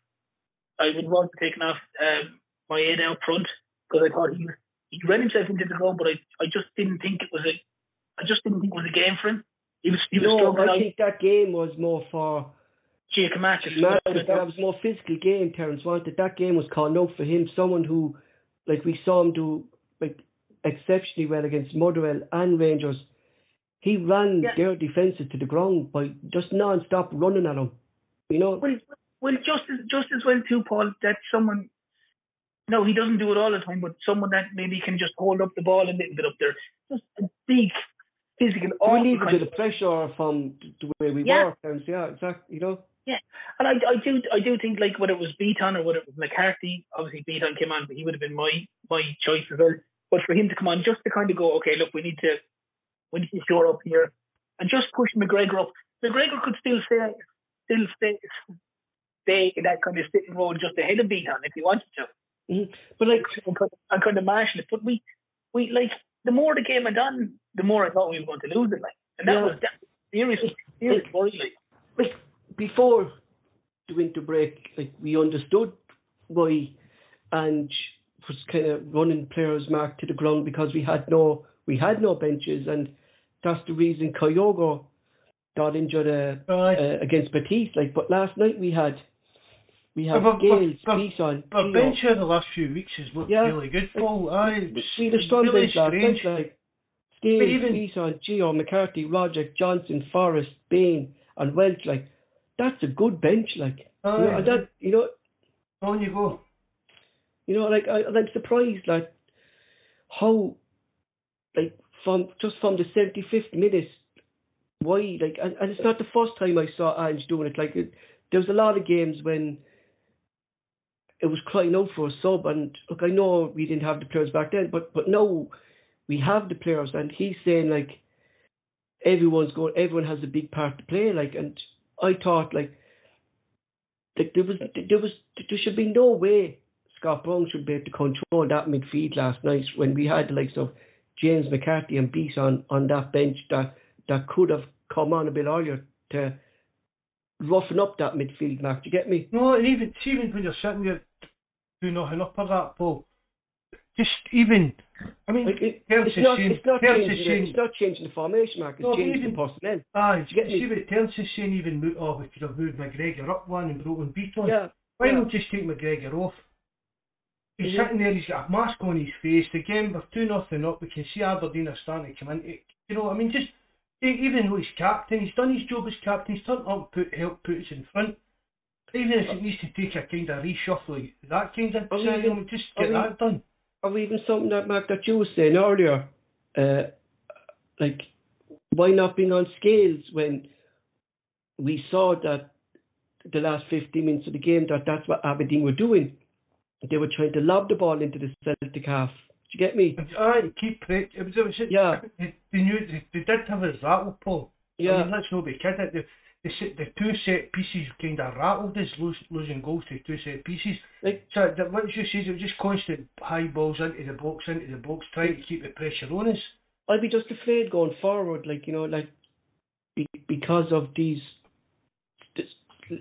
I would have also taken off um, my head out front because I thought he he ran himself into the ground, but I I just didn't think it was a I just didn't think it was a game for him. He was he was No, struggling I out. think that game was more for Giakoumakis. Matt, that was more physical game. Terence wanted that game was called out for him. Someone who, like we saw him do, like exceptionally well against Motherwell and Rangers. He ran Yeah. their defences to the ground by just non-stop running at them. You know, Well, well, just as just as well too, Paul. That someone. No, he doesn't do it all the time, but someone that maybe can just hold up the ball a little bit up there. Just a big physical. we awful leave it kind the pressure from the way we Yeah. were. Terence, yeah, exactly. You know, Yeah, and I, I do I do think like whether it was Bitton or whether it was McCarthy, obviously Bitton came on, but he would have been my my choice as well. But for him to come on, just to kind of go, okay, look, we need to we need to shore up here, and just push McGregor up. McGregor could still stay still stay stay in that kind of sitting role just ahead of Bitton if he wanted to, Mhm. but like and kind of, and marshal it. But we we like the more the game went on, the more I thought we were going to lose it. Like, and that Yeah. was that serious serious worry. Like. like before the winter break, like we understood why Ange was kind of running players marked to the ground because we had no we had no benches, and that's the reason Kyogo got injured uh, Aye. uh, against Batiste. Like, but last night we had we had But- Gales, but- But bench here the last few weeks has looked Yeah. really good, Paul. Aye, We had a strong really bench last night, like But even- Gio, McCarthy, Roger, Johnston, Forrest, Bain, and Welsh. Like, that's a good bench. Like, you know, that you know. On you go. You know, like I, I'm surprised, like how, like from just from the 75th minute, why, like, and, and it's not the first time I saw Ange doing it. Like, it, there was a lot of games when it was crying out for a sub, and look, I know we didn't have the players back then, but but now we have the players, and he's saying like everyone's going, everyone has a big part to play, like, and I thought like. Like there was, there was, there should be no way Scott Brown should be able to control that midfield last night when we had the likes of James McCarthy and Bitton on on that bench that that could have come on a bit earlier to roughing up that midfield, Mark. Do you get me? No, and even even when you're sitting there doing nothing up for that, Paul. Just even, I mean, Like it, it's, not, saying, it's, not changing saying, it's not changing the formation, Mark. It's No, changing even- the personnel. aye, Do you get me? see what Terence is saying, even, oh, we could have moved McGregor up one and brought in Bitton. Yeah. Why yeah. not just take McGregor off? He's Mhm. sitting there, he's got a mask on his face. Again, we're 2 nothing up. We can see Aberdeen are starting to come in. It- You know, I mean, just even though he's captain, he's done his job as captain. He's turned up, put help put us in front. Even if it needs to take a kind of reshuffle, that kind of Are we thing, just get we- that done. or even something that Mark that you were saying earlier, uh, like why not being on Scales when we saw that the last 15 minutes of the game that that's what Aberdeen were doing. They were trying to lob the ball into the Celtic half. Do you get me? Aye, keep pre- it was, it was Yeah. They, they knew they, they did have us rattled, Paul. I Yeah. mean, let's not be kidding. The, the, the two set pieces kind of rattled us, lose, losing goals to two set pieces. Like So that, what you said, it was just constant high balls into the box, into the box, trying to keep the pressure on us. I'd be just afraid going forward, like you know, like be, because of these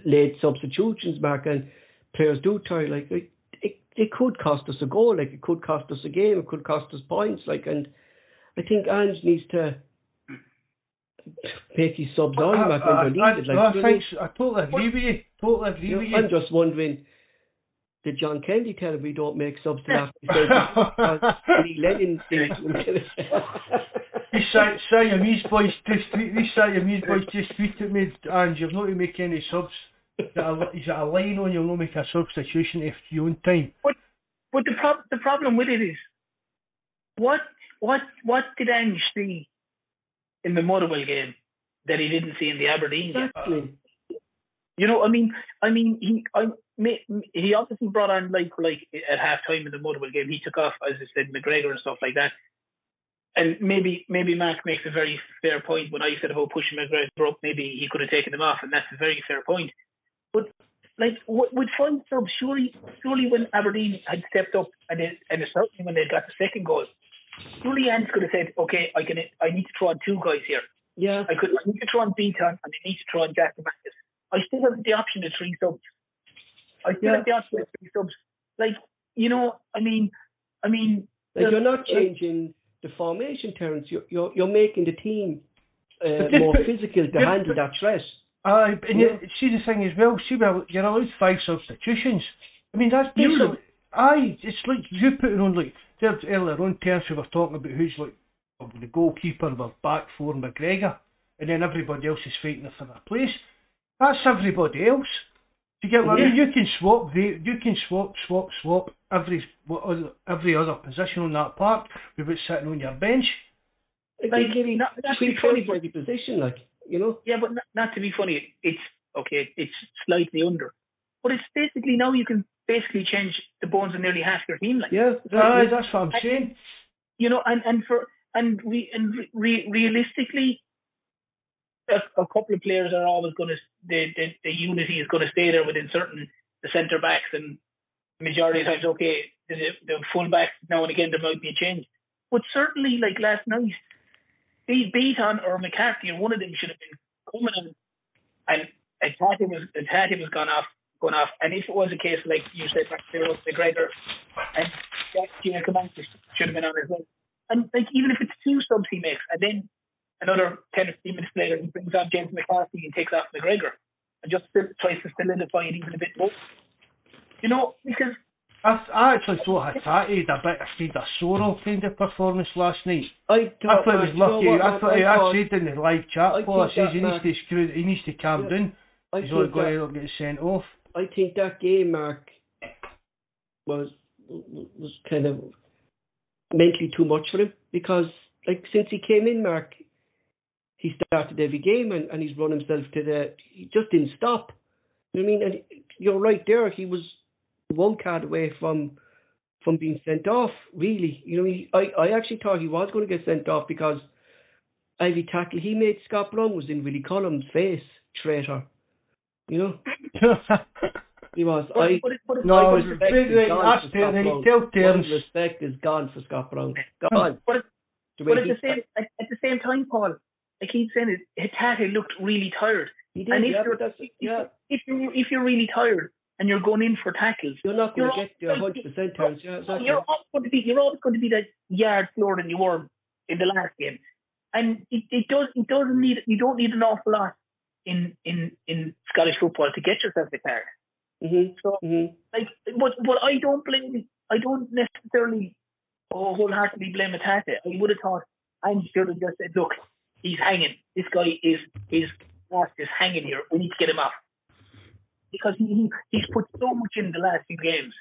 late substitutions, Mark, and players do tire. Like it, it, could cost us a goal, like it could cost us a game, it could cost us points, like, and I think Ange needs to make his subs on, when they're I, I, needed. I, Like, know what I mean? think so. I totally agree with you. Totally agree You with know, you. I'm just wondering. Did John Kennedy tell him we don't make subs till after the because Lee Lennon thing? These Siamese boys just these Siamese boys just tweeted me, and you're not to make any subs. Is that a, is that a line on? You'll not make a substitution if you own time. But the prob- the problem with it is, what what what did Ange see in the Motherwell game that he didn't see in the Aberdeen game? Exactly. Uh, you know, I mean, I mean, he, I, he obviously brought on like, like at half time in the Motherwell game, he took off, as I said, McGregor and stuff like that. And maybe, maybe Mark makes a very fair point when I said about pushing McGregor up. Maybe he could have taken him off, and that's a very fair point. But like with five subs, surely, surely when Aberdeen had stepped up, and it, and certainly when they got the second goal, surely Ange could have said, "Okay, I can, I need to throw on two guys here. Yeah. I could I need to throw on Beaton and I need to throw on Giakoumakis. I still have the option of three subs. I still Yeah. have the option of three subs. Like, you know, I mean I mean Like the- you're not changing the formation, Terence. You're you're, you're making the team uh, *laughs* more physical to handle that threat. Aye, and Yeah. you, see the thing as well. See, well, you're allowed five substitutions. I mean, that's You- basically. Aye, it's like you putting on like there earlier on terms we were talking about who's like the goalkeeper, the back four, McGregor, and then everybody else is fighting for their place. That's everybody else. Do you get what I mean? You can swap, the, you can swap, swap, swap every other, every other position on that park without sitting on your bench. Like, Like, they really not- not to three be funny, players position, like you know. yeah, but not, not to be funny, it's okay, it's slightly under. But it's basically now you can basically change the bones of nearly half your team like Yeah. Exactly. that's what I'm saying. you know, and and for and we and re, realistically, a, a couple of players are always going to the, the the unity is going to stay there within certain the centre backs and majority of times okay the the full backs now and again there might be a change, but certainly like last night, be Bitton or McCarthy or one of them should have been coming in and Hatate was Hatate was gone off gone off and if it was a case like you said McGregor McGregor and Comanche should have been on as well. And like even if it's two subs he makes, and then another ten or fifteen minutes later he brings on James McCarthy and takes off McGregor, and just tries to solidify it even a bit more. You know, because I, I actually thought Hatate had a bit of kind of solo kind of performance last night. I I thought, it was lucky. what, I thought Mark, I, thought- said in the live chat, I Paul, I says he needs to screw, he needs to calm Yeah. down. I He's not going to get sent off. I think that game, Mark, was was kind of mentally too much for him because, like, since he came in, Mark, he started every game and, and he's run himself to the. He just didn't stop. You know what I mean? And you're right there. He was one card away from from being sent off. Really, you know, he, I I actually thought he was going to get sent off because every tackle he made, Scott Brown was in Willie Collins' face, traitor. You know, *laughs* he was. but, I but, it, but, it, no, like, it was it- respect big, is like, gone that's for Ter- Scott then Brown. he tell All respect is gone for Scott Brown. Gone. but, it, but at the same at, at the same time, Paul, I keep saying it. Hatate looked really tired. He did, And if yeah, you're- but that's, yeah, If you if you're really tired and you're going in for tackles, you're not going to you're get the 100% turns. Yeah, exactly. you're always going to be you're always going to be that yard slower than you were in the last game, and it, it does it doesn't need you don't need an awful lot in in in Scottish football to get yourself the card. hmm So hmm like, but but I don't blame I don't necessarily oh, wholeheartedly blame Hatate. I would have thought Andy should have just said, look, he's hanging. This guy is his ass is hanging here. We need to get him off because he, he he's put so much in the last few games.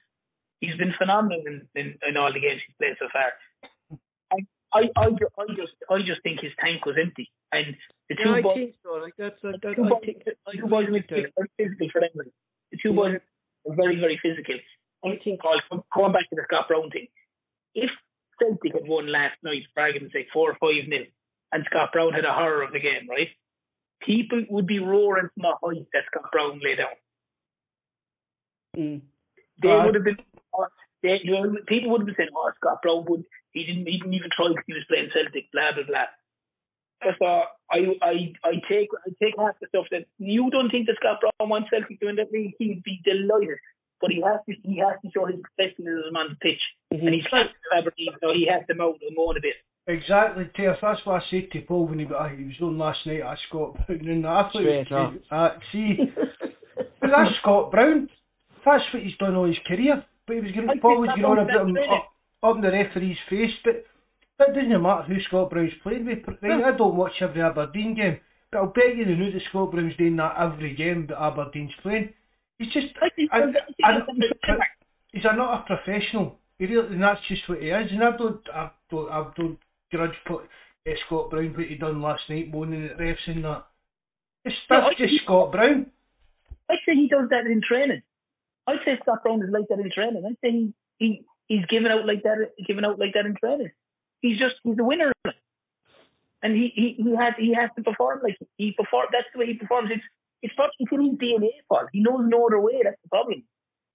He's been phenomenal in, in, in all the games he's played so far. I I I, I just I just think his tank was empty, and the two Yeah, I boys, think so. Like that's that, the that, two I boys, think two boys were very physical for them. The two boys were very very physical. I think going back to the Scott Brown thing, if Celtic had won last night, for argument's sake, four or five nil, and Scott Brown had a horror of the game, right? People would be roaring from the height that Scott Brown lay down. Mm, They Right. would have been, they, you know, people would have been saying, "Oh, Scott Brown would he didn't he didn't even try because he was playing Celtic." Blah blah blah. So I I I take I take half the stuff that you don't think that Scott Brown wants Celtic to win that league. He'd be delighted, but he has to he has to show his professionalism on the pitch, mhm. and he's playing for Aberdeen, so he has to mount and moan a bit. Exactly, Tiff. That's what I said to Paul when he, uh, he was on last night I Scott Brown. *laughs* And I thought, Straight up. uh, see, *laughs* but that's Scott Brown. That's what he's done all his career. But he was I going, Paul was going on what about him up, up in the referee's face. But that doesn't matter who Scott Brown's playing with. Right, I don't watch every Aberdeen game, but I'll bet you they know that Scott Brown's doing that every game that Aberdeen's playing. He's just, I think and, that's- and, that's- but he's not a professional. He really, and that's just what he is. And I don't, I don't, I don't grudge put uh, Scott Brown what he done last night, moaning at refs and that. It's, No, that's I- just Scott Brown. I'd say he does that in training. I'd say Scott Brown is like that in training. I'd say he, he he's giving out like that giving out like that in training. He's just he's a winner. And he, he, he has he has to perform like he perform that's the way he performs. It's it's probably it's in his DNA Paul. He knows no other way, that's the problem.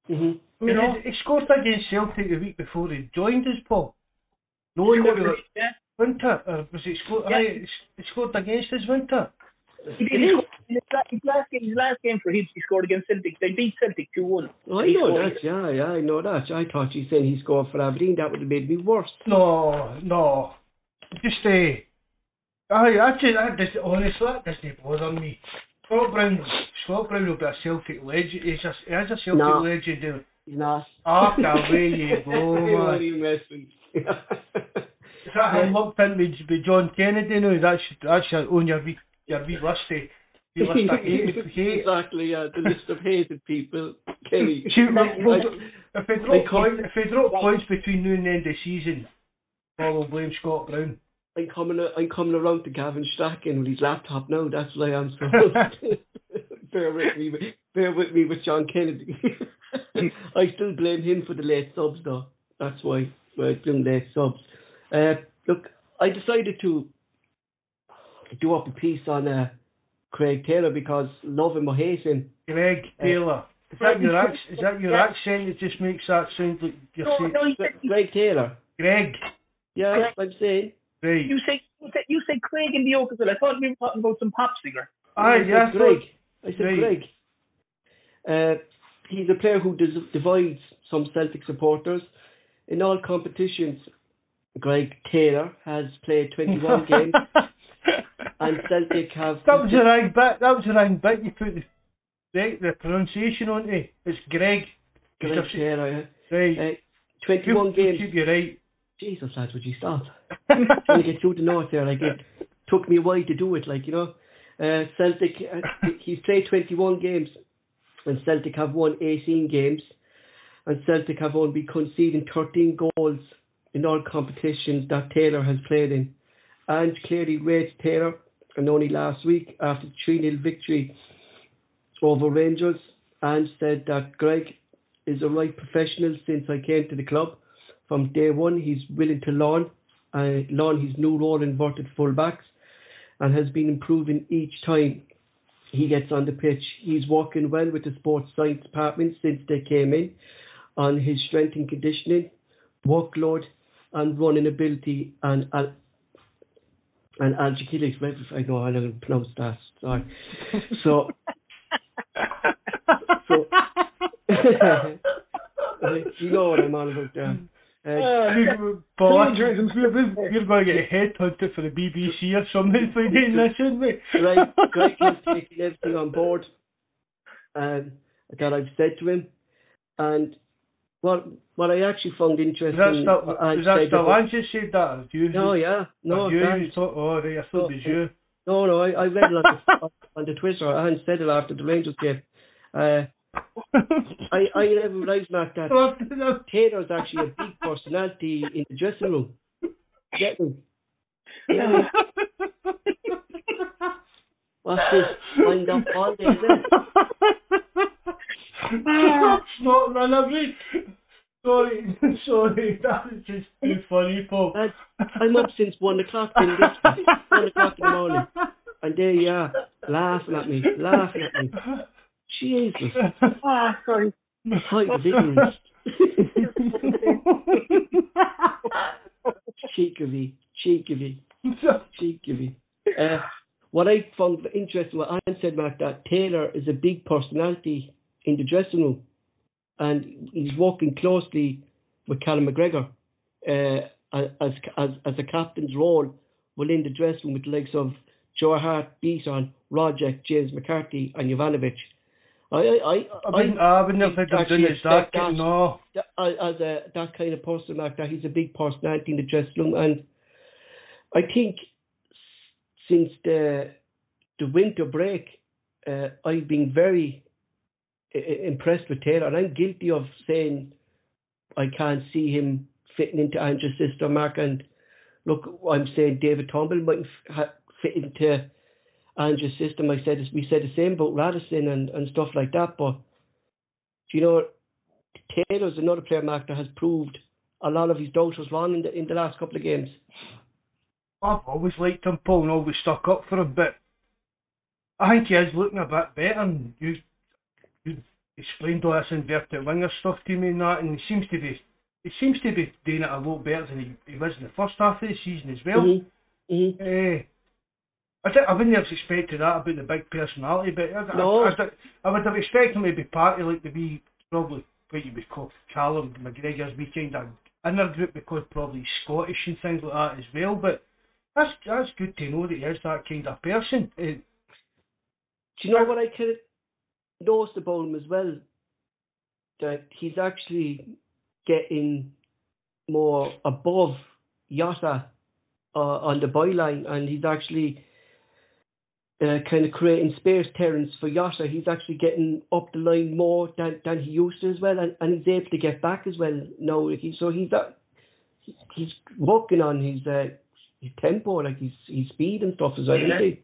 Mhm. I mean, You know? he, he scored against Celtic the week before he joined us, Paul. Knowing that we were Yeah. winter, or was it scored? Yeah. Aye, he scored against us winter. He did. He scored, in his, his last game, his last game for Hibs, he scored against Celtic. They beat Celtic two one. Oh, I know that. Yeah, yeah, I know that. I thought you said he scored for Aberdeen. That would have made me worse. No, no, just uh, I just, I just honestly, that doesn't bother me. Scott Brown, Scott Brown will be a Celtic legend. He's a, he is a Celtic No. legend. uh, He's not. Ah, *laughs* away you go, man. are you messing? Is that him lumped in with, John Kennedy now? That's that's own your wee your wee rusty wee list of hate. hate. exactly, yeah. The list of hated people. Kenny. See, look, look, if I drop point, if drop points between now and the end of the season, I will blame Scott Brown. I'm coming. I'm coming around to Gavin Strachan with his laptop now. That's why I'm so. *laughs* bear with me. with- Bear with me with John Kennedy. *laughs* I still blame him for the late subs, though. That's why I blame late subs. Uh, look, I decided to do up a piece on uh, Craig Taylor because love him or hate him. Greg Taylor. Is that your ac- is that your accent that just makes that sound like you're No, saying no, said, Greg Taylor. Greg? Yeah, Greg. I'm saying. Right. you say you say you say Craig in the Oakville. I thought we were talking about some pop singer. Aye, I yeah, said Greg. I said Right. Greg. Uh, he's a player who dis- divides some Celtic supporters. In all competitions, Greg Taylor has played 21 *laughs* games, and *laughs* Celtic have. That was the right bit. That was the right bit. You put the the, the pronunciation on it. It's Greg. Greg Taylor. Right. Uh, 21 keep, games. Keep you right. Jesus, lads, would you stop? Trying to get through the north there, like it took me a while to do it, like you know. Uh, Celtic, uh, he's played 21 games, and Celtic have won 18 games, and Celtic have only conceded 13 goals in all competitions that Taylor has played in. And clearly rates Taylor, and only last week after 3 0 victory over Rangers, and said that Greg is a right professional since I came to the club. From day one, he's willing to learn, uh, learn his new role in inverted fullbacks, and has been improving each time he gets on the pitch. He's working well with the sports science department since they came in on his strength and conditioning, workload, and running ability, and and Angie I know I'm not going to pronounce that. Sorry. So, so *laughs* you know what I'm on about there. Uh, Paul, we're, going to get headhunted for the BBC or something for doing this, isn't we? right, Greg *laughs* taking everything on board um, that I've said to him. And what what I actually found interesting. Is that still, is that still said that? You, no, yeah, no. You, you thought, oh, right, I thought it was you. No, no, I, I read it on the, on the Twitter. I hadn't said it after the Rangers game. Uh, *laughs* I I never realised, Mark, that *laughs* Taylor's actually a big personality in the dressing room. Get me? *laughs* Yeah. What's this? Wind up all day, it? Sorry, sorry, that is just too funny, Paul. I'm up since one o'clock in this one o'clock in the morning. And there you are, laughing at me, laughing at me. Jesus. Ah, sorry. Height of ignorance. cheek of you, cheek of you, cheek of you. Uh, what I found interesting, what Anne said, Mark, that Taylor is a big personality in the dressing room, and he's working closely with Callum McGregor uh, as as as a captain's role within the dressing room with the likes of Joe Hart, Bitton, Rogic, James McCarthy, and Juranovic. I I I, I, wouldn't, I wouldn't have think that, that, no. As a that kind of person like that, he's a big personality in the dressing room, and I think since the the winter break, uh, I've been very impressed with Taylor, and I'm guilty of saying I can't see him fitting into Andrew's system, Mark. And look, I'm saying David Turnbull might fit into Andrew's system. I said we said the same about Ralston and, and stuff like that. But do you know, Taylor's another player, Mark, that has proved a lot of his doubts was wrong in the in the last couple of games. I've always liked him, Paul, and always stuck up for him, but I think he is looking a bit better. And you explained all this inverted winger stuff to me and that, and he seems to be he seems to be doing it a lot better than he, he was in the first half of the season as well. Mm-hmm. Mm-hmm. Uh, I think I wouldn't have expected that about the big personality, but I, no. I, I, I would have expected him to be party like to be probably what you would call Callum McGregor's of inner group because probably Scottish and things like that as well. But that's that's good to know that he is that kind of person. Uh, Do you know what I could noticed about him as well that he's actually getting more above Jota uh, on the byline, and he's actually uh, kind of creating space Terence for Jota. He's actually getting up the line more than, than he used to as well, and, and he's able to get back as well now. He, so he's uh, he's working on his uh, his tempo, like his his speed and stuff as well. Yeah.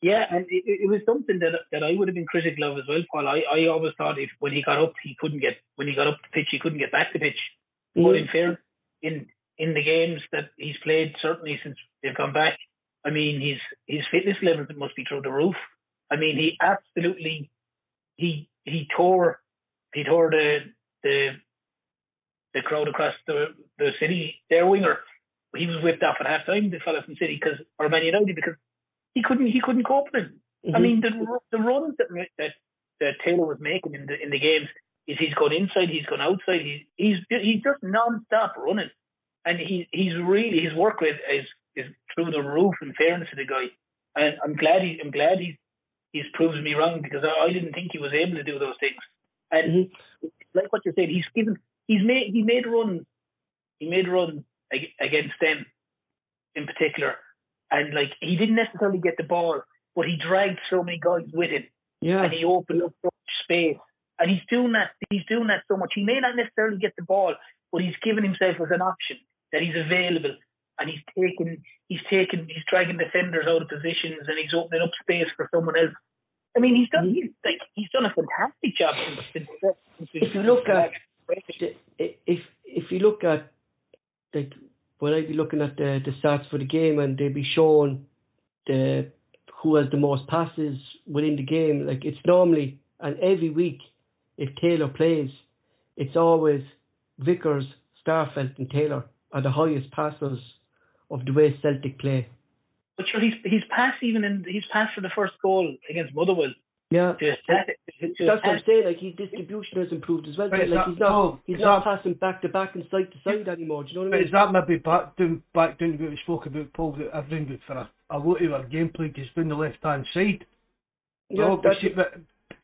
Yeah, and it, it was something that that I would have been critical of as well, Paul. I, I always thought if when he got up, he couldn't get when he got up the pitch, he couldn't get back the pitch. Mm. But in fair, in in the games that he's played, certainly since they've come back, I mean, his his fitness levels must be through the roof. I mean, he absolutely he he tore he tore the the the crowd across the the city. Their winger, he was whipped off at half time. The fella from City because or Man United because he couldn't he couldn't cope with him. Mm-hmm. I mean, the the runs that, that that Taylor was making in the in the games is he's gone inside, he's gone outside, he's he's he's just non-stop running, and he he's really his work rate is is through the roof. In fairness to the guy, and I'm glad he I'm glad he's he's proved me wrong because I, I didn't think he was able to do those things. And mm-hmm. like what you said, he's given he's made he made runs he made runs against them in particular and like he didn't necessarily get the ball, but he dragged so many guys with him. Yeah. And he opened up so much space. And he's doing that he's doing that so much. He may not necessarily get the ball, but he's given himself as an option that he's available and he's taking he's taking he's dragging defenders out of positions and he's opening up space for someone else. I mean he's done mm-hmm. he's like he's done a fantastic job since, since, since if you look at if if you look at like when I'd be looking at the, the stats for the game and they'd be showing the who has the most passes within the game, like it's normally and every week if Taylor plays, it's always Vickers, Starfelt and Taylor are the highest passers of the way Celtic play. But sure, he's he's passed even in he's passed for the first goal against Motherwell. Yeah. To, to, to, That's what I'm saying. Like his distribution has improved as well. But like that- he's not oh, he's not that- passing back to back and side to side anymore. Do you know what I mean? is that maybe back down back down to what we spoke about, Paul? That everything but for a, a lot of our gameplay is down the left hand side. yeah, well, that's, but, but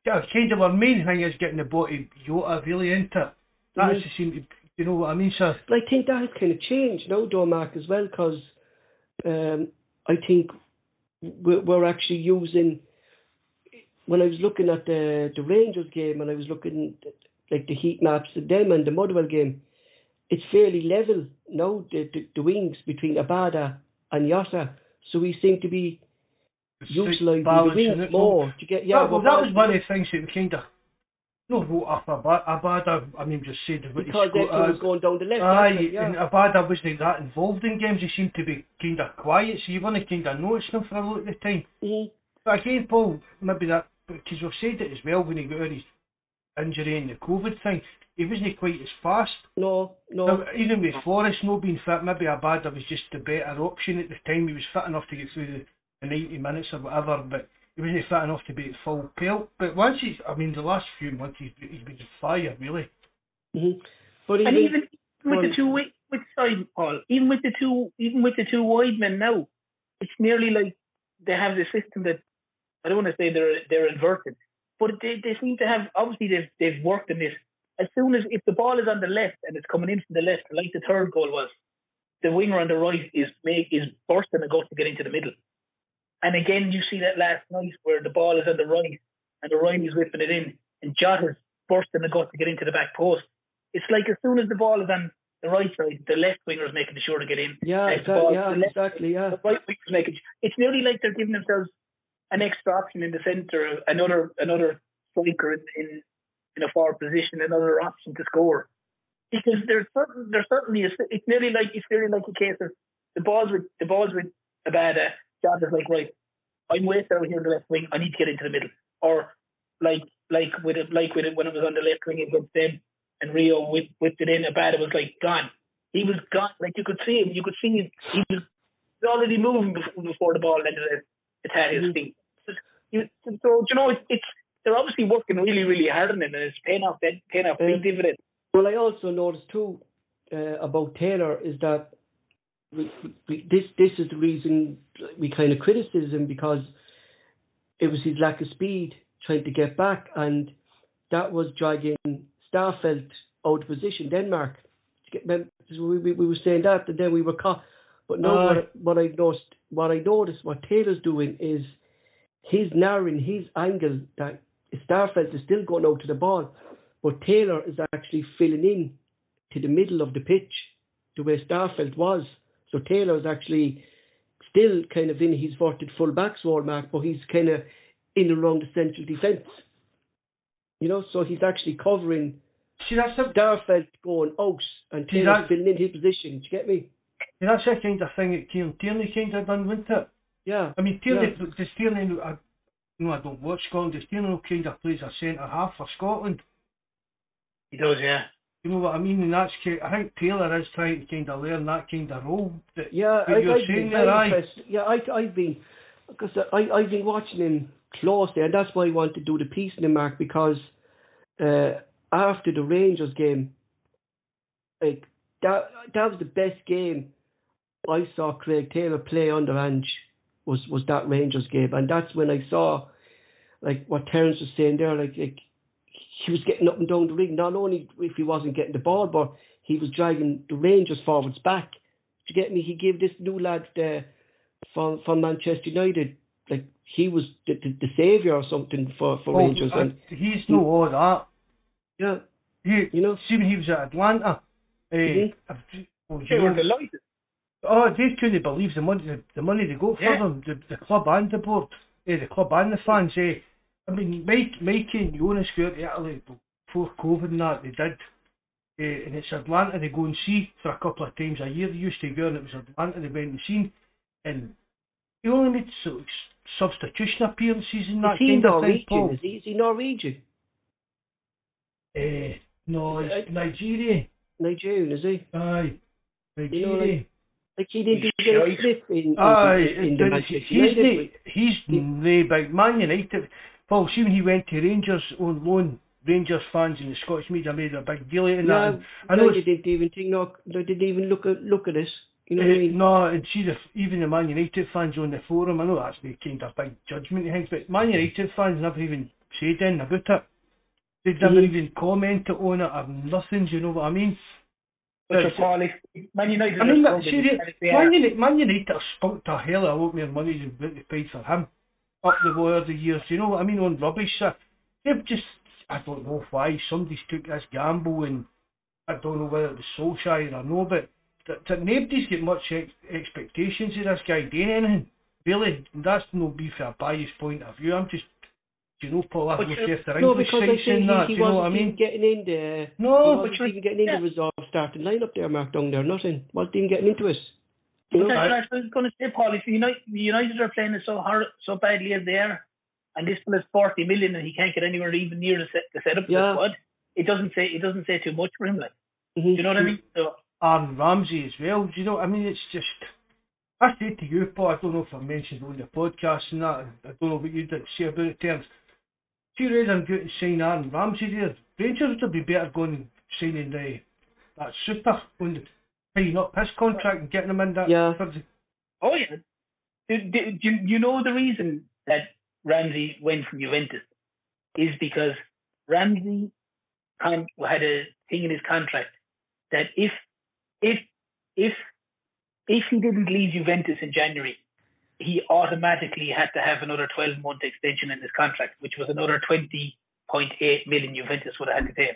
yeah, kind of our main thing is getting the body Jota really into it. That Mhm. is seem to, you know what I mean, sir? But I think that has kind of changed now, though, Mark, as well, because um, I think we're, we're actually using. When I was looking at the the Rangers game and I was looking at, like the heat maps of them and the Motherwell game, it's fairly level now. The the, the wings between Abada and Jota, so we seem to be utilising the wings more to get yeah. Yeah, well, that was one of the things that we kind of no wrote up about Abada. I mean, just said what he because scored. everything was going down the left. Aye, yeah. and Abada wasn't that involved in games. He seemed to be kind of quiet, so you wouldn't kind of notice him for a lot of the time. Mhm. But again, Paul, maybe that because we've said it as well when he got out his injury and the COVID thing, he wasn't quite as fast. No, no. Now, even with Forrest not being fit, maybe Abada was just the better option at the time. He was fit enough to get through the, the 90 minutes or whatever, but he wasn't fit enough to be at full pelt. But once he's, I mean, the last few months he's, he's been fire, really. Mhm. But and even with the two with sorry, Paul, even with the two even with the two wide men now, it's nearly like they have the system that I don't want to say they're they're inverted, but they, they seem to have obviously they've they've worked in this. As soon as if the ball is on the left and it's coming in from the left, like the third goal was, the winger on the right is make is bursting a gut to get into the middle. And again, you see that last night where the ball is on the right and the right is whipping it in, and Jota's bursting the gut to get into the back post. It's like as soon as the ball is on the right side, the left winger is making sure to get in. Yeah, exactly. ball- Yeah, the left- exactly. Yeah. The right winger is making. It's nearly like they're giving themselves an extra option in the centre, another another striker in, in in a forward position, another option to score. Because there's certain there's certainly a, it's nearly like it's nearly like a case of the balls with the balls with Abada. John is like right, I'm way out here in the left wing. I need to get into the middle. Or like like with it like with it when it was on the left wing against them and Rio whipped, whipped it in. Abada was like gone. He was gone. Like you could see him. You could see him. He was already moving before, before the ball it had his feet. You- So you know it's, it's they're obviously working really really hard on it and it's paying off that paying off big dividends. Well, I also noticed too uh, about Taylor is that we, we, this this is the reason we kind of criticised him because it was his lack of speed trying to get back, and that was dragging Starfelt out of position. Denmark, To get- remember, we, we, we were saying that, and then we were caught. But now Aye. what, what I noticed, what I noticed, what Taylor's doing is he's narrowing his angle that Starfelt is still going out to the ball, but Taylor is actually filling in to the middle of the pitch to where Starfelt was. So Taylor is actually still kind of in his verted full back role, Mark, but he's kind of in and around the central defence. You know, so he's actually covering See, that's the, Starfelt going out and that- filling in his position. Do you get me? see, that's the kind of thing that Kieran Tierney kind of done, wasn't it? Yeah. I mean, Tierney, Yeah. does Tierney, I, you know, I don't watch Scotland, does Tierney kind of plays a centre half for Scotland? He does, yeah. You know what I mean? And that's, ki- I think Taylor is trying to kind of learn that kind of role. That, Yeah, I, you're I've saying been there, very aye. impressed. Yeah, I, I've been because I, I've been watching him closely, and that's why I want to do the piece in the mark because uh, after the Rangers game, like that, that was the best game I saw Craig Taylor play under Ange was was that Rangers game, and that's when I saw like what Terence was saying there, like like he was getting up and down the ring. Not only if he wasn't getting the ball, but he was dragging the Rangers forwards back. Do you get me? He gave this new lad uh, from from Manchester United, like he was the, the, the saviour or something for, for Oh, Rangers. And he's no all that. yeah, He, You know? see when he was at Atalanta, uh, Mhm. I've- oh, They were delighted. Oh, they couldn't believe the money, the, the money they got for Yeah. them, the, the club and the board, eh, the club and the fans. Eh. I mean, Mike, Mikey and Jonas go to Italy before COVID and that, they did. Eh, and it's Atalanta they go and see for a couple of times a year. They used to go and it was Atalanta they went and seen. And he only made sort of substitution appearances and that is he kind of thing, Norwegian? Paul. Is he, is he Norwegian? Eh, no, I- it's Nigeria. Nigerian, is he? Aye. You know, Nigeria. Like he didn't He's get a shite. in, in, Aye, in, in the Manchester he's United. the, he's the big Man United. Paul, see when he went to Rangers on loan, Rangers fans in the Scottish media made a big deal out of that. And I know they didn't even think, no, they didn't even look at look at us. You know what I uh, mean? no, and see the even the Man United fans on the forum. I know that's the kind of big judgment thing, but Man United fans never even said anything about it. They never Mhm. even commented on it or nothing. Do you know what I mean? But Yeah, for Paul, if Man United I mean, are that, struggling, see, and if they are, Man, United, Man United have spunked a hell of a lot more money than they paid for him up the over the years. You know what I mean? On rubbish, uh, they've just, I don't know why, somebody's took this gamble and I don't know whether it was Solskjaer or no, but that, that nobody's got much ex- expectations of this guy doing anything. Really, that's no be for a biased point of view. I'm just, you know, Paul, I But don't you- care if they're No, English because I sites think in he, that. he Do you know wasn't what I mean? getting in there. No, he but wasn't you- even getting into yeah. the reserve starting lineup there, Mark, down there. Nothing. Wasn't even getting into it. You But know? that's I- what I was going to say, Paul. If United, United are playing it so hard, so badly as they are, and this is forty million, and he can't get anywhere even near the, set, the setup of Yeah. the squad, it doesn't say it doesn't say too much for him. Like, Mhm. do you know what I mean? So, Aaron Ramsey as well. Do you know? I mean, it's just. I said to you, Paul. I don't know if I mentioned on the podcast and that. I don't know what you did say about it. Terms. See, rather than go and sign Aaron Ramsey there, Rangers would be better going signing the that super on the tying up his contract and getting him in that. Yeah. oh yeah, do, do, do you, you know the reason that Ramsey went from Juventus is because Ramsey had a thing in his contract that if if if if he didn't leave Juventus in January, he automatically had to have another 12 month extension in his contract, which was another 20.8 million Juventus would have had to pay.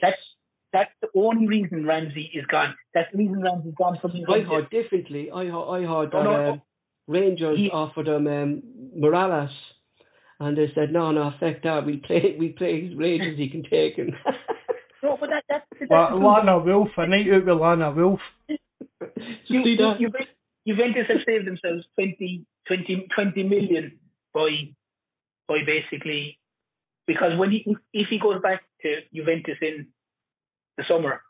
That's that's the only reason Ramsey is gone. That's the reason Ramsey's gone from I Juventus. heard differently. I heard, I heard No, that no. um, Rangers He- offered him um, Morales, and they said, "No, no, affect that. We play, *laughs* we play his wages. He can take him." No, but that, that's, that's La- the Lana Wolf, a night out with Lana Wolf. you, See you, that? Juve- Juventus have saved themselves 20, 20, 20 million by by basically because when he if, he goes back to Juventus in the summer,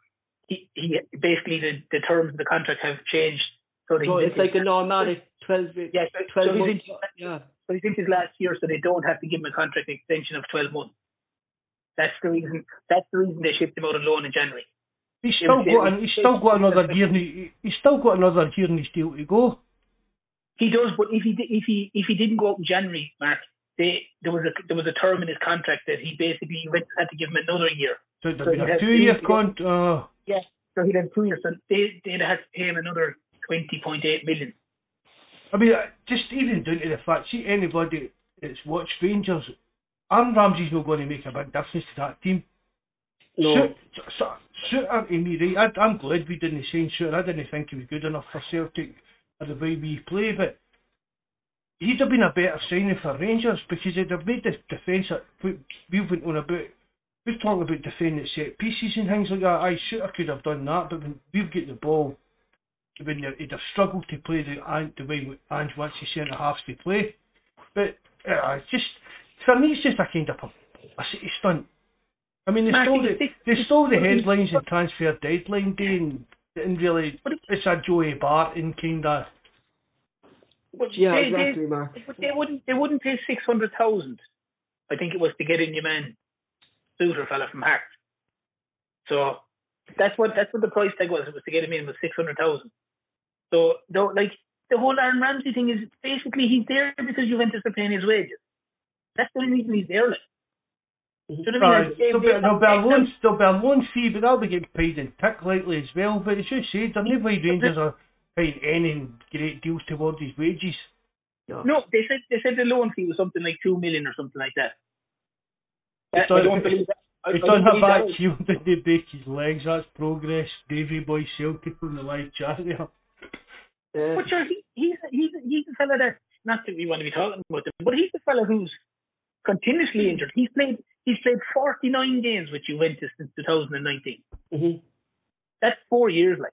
he, he basically the, the terms of the contract have changed. So, it's like a normal twelve, Yeah, so- 12 so months. in- yeah. so he's in his last year, so they don't have to give him a contract extension of twelve months. That's the reason. That's the reason they shipped him out on loan in January. He's still was- got, it an, he's still got another year. In, he- he's still got another year in his deal to go. He does, but if he if he if he didn't go out in January, Mark, they there was a there was a term in his contract that he basically went had to give him another year. So it'd So have been he a two-year three- contract. Uh, Yeah, so he'd have two years. So they they'd have to pay him another twenty point eight million. I mean, uh, just even down to the fact, see anybody that's watched Rangers, Aaron Ramsey's not going to make a big difference to that team. No. Suit, so, Souttar to me, right? I, I'm glad we didn't sign Souttar. I didn't think he was good enough for Celtic or the way we play, but he'd have been a better signing for Rangers because he'd have made the defence. a- we- We've went on about. We're talking about defending set pieces and things like that. I Souttar could have done that, but when we've got the ball, when he'd have struggled to play the the way Ange wants his centre halves to play. But uh, just for me, it's just a kind of publicity stunt. I mean, they stole the they stole the headlines and transfer deadline day, and didn't really. It's a Joey Barton kind of. But Yeah, they, exactly, they, but they wouldn't they wouldn't pay six hundred thousand. I think it was to get in your man, Souttar fella from Hearts. So that's what that's what the price tag was. It was to get him in was six hundred thousand. So though, like the whole Aaron Ramsey thing is basically he's there because Juventus are paying his wages. That's the only reason he's there. Like. Do you know what I mean? Like, there'll, be, they- there'll, be a they- loan, there'll be a loan fee, but that'll be getting paid in tick lately as well. But as you said, they're not Rangers are paying any great deals towards his wages. No, they said they said the loan fee was something like two million or something like that. It's I on- don't believe that. I, It's I on don't her believe that. back heel that they break his legs. That's progress. Davy Boy Celtic on the live chat there. Yeah. But sure, he, he's he's he's the fella that not that we want to be talking about him, but he's the fella who's continuously injured. He's played he's played 49 games with Juventus since 2019. Mhm. That's four years, like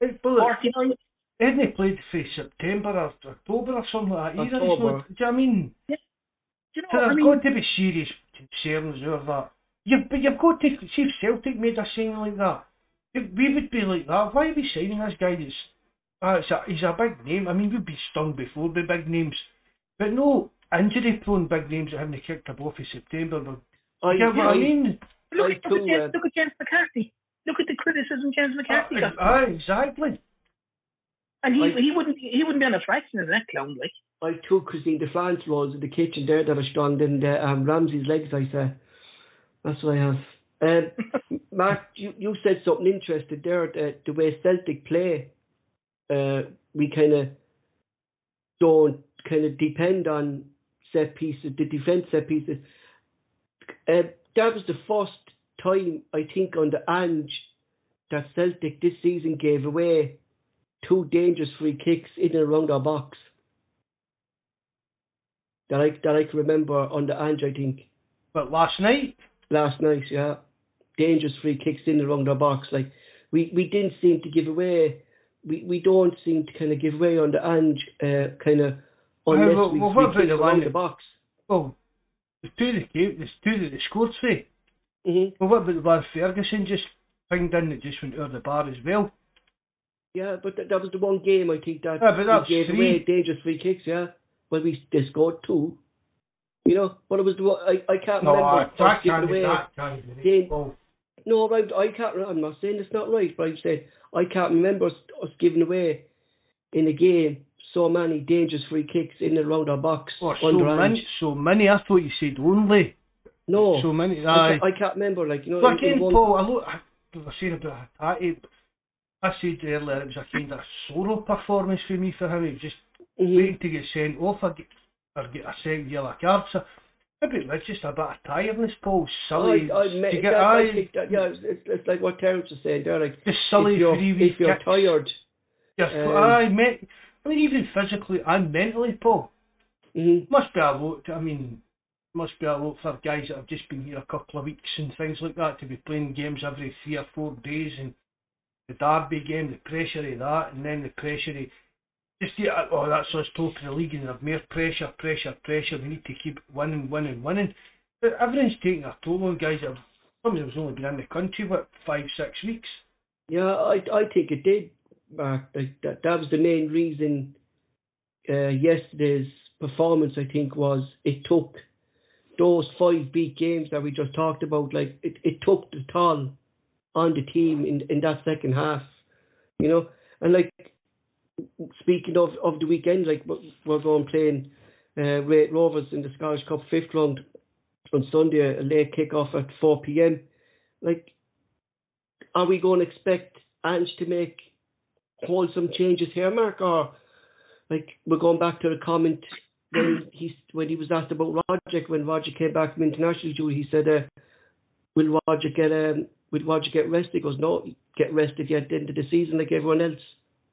Hey, Bullet, 49. Hadn't he played for September or October or something like that? Either October. not- Do you know what I mean? Do you know? So I there's mean, got to be serious concerns over that. You've, but you've got to see if Celtic made a signing like that. we would be like that. Why are we signing this guy? That's uh, it's a, he's a big name. I mean, we'd be stung before by big names, but no injury-prone big names that haven't kicked a ball in September. But, I, you get what I, I- mean? Look, I at, too, at James, uh, look at James McCarthy. Look at the criticism James McCarthy got. Ah, exactly. And he, I- he wouldn't he wouldn't be on a fraction of that clown like. I took Christine de France rolls in the kitchen there that are strong than the um, Ramsey's legs, I say. That's what I have. Um, *laughs* Mark, you, you said something interesting there, the, the way Celtic play. Uh, we kind of don't kind of depend on set pieces, the defence set pieces. Uh, that was the first time, I think, on the Ange that Celtic this season gave away two dangerous free kicks in and around our box that I that I can remember on the Ange, I think But last night, last night. Yeah, dangerous free kicks in and around our box. Like we, we didn't seem to give away. We, we don't seem to kind of give away on the Ange uh, kind of unless well, we well, free what about the around the box. well, the two that came, the two that they scored for. hmm Well, what about the one Ferguson just pinged in that just went over the bar as well? Yeah, but that, that was the one game I think that Yeah, but that's gave three. away dangerous free kicks. Yeah, well we they scored two. You know, but it was the one I, I can't No, remember uh, that can't away. that can't be. They- No, right, I can't. I'm not saying it's not right, but I'm saying I can't remember us, us giving away in a game so many dangerous free kicks in and around our box oh, so many, so many. I thought you said only. No, So many. I. I can't remember. Like you know, But in- in again, one- Paul, I look. I I saying about Hatate. I said earlier it was a kind of solo performance for me for him. He was just Mhm. waiting to get sent off or get, or get a second yellow card. So maybe it's just a bit of tiredness, Paul. Silly. I, I, to get, that, I that, yeah, it's, it's, like what Terence was saying there. Like just silly if you're, if you're tired, Yes, um, aye, me- I mean, even physically and mentally, Paul. mhm, Must be a lot. I mean, must be a lot for guys that have just been here a couple of weeks and things like that to be playing games every three or four days and the derby game, the pressure of that, and then the pressure of just yeah, oh that's us of the league and have more pressure, pressure, pressure. We need to keep winning, winning, winning. But everything's taking a toll on guys that have, some of them's only been in the country what five, six weeks. yeah, I I think it did, Mark. Like that that was the main reason. Uh, yesterday's performance, I think, was it took those five big games that we just talked about. Like it, it took the toll on the team in in that second half, you know. And like speaking of of the weekend, like we're- going playing uh, Raith Rovers in the Scottish Cup fifth round on Sunday, a late kick off at four p.m. Like, are we going to expect Ange to make wholesome changes here, Mark, or like we're going back to the comment when he when he was asked about Rogic when Rogic came back from international duty, he said, uh, "Will Rogic get um, will Rogic get rested?" He goes, "No, get rested at the end of the season like everyone else."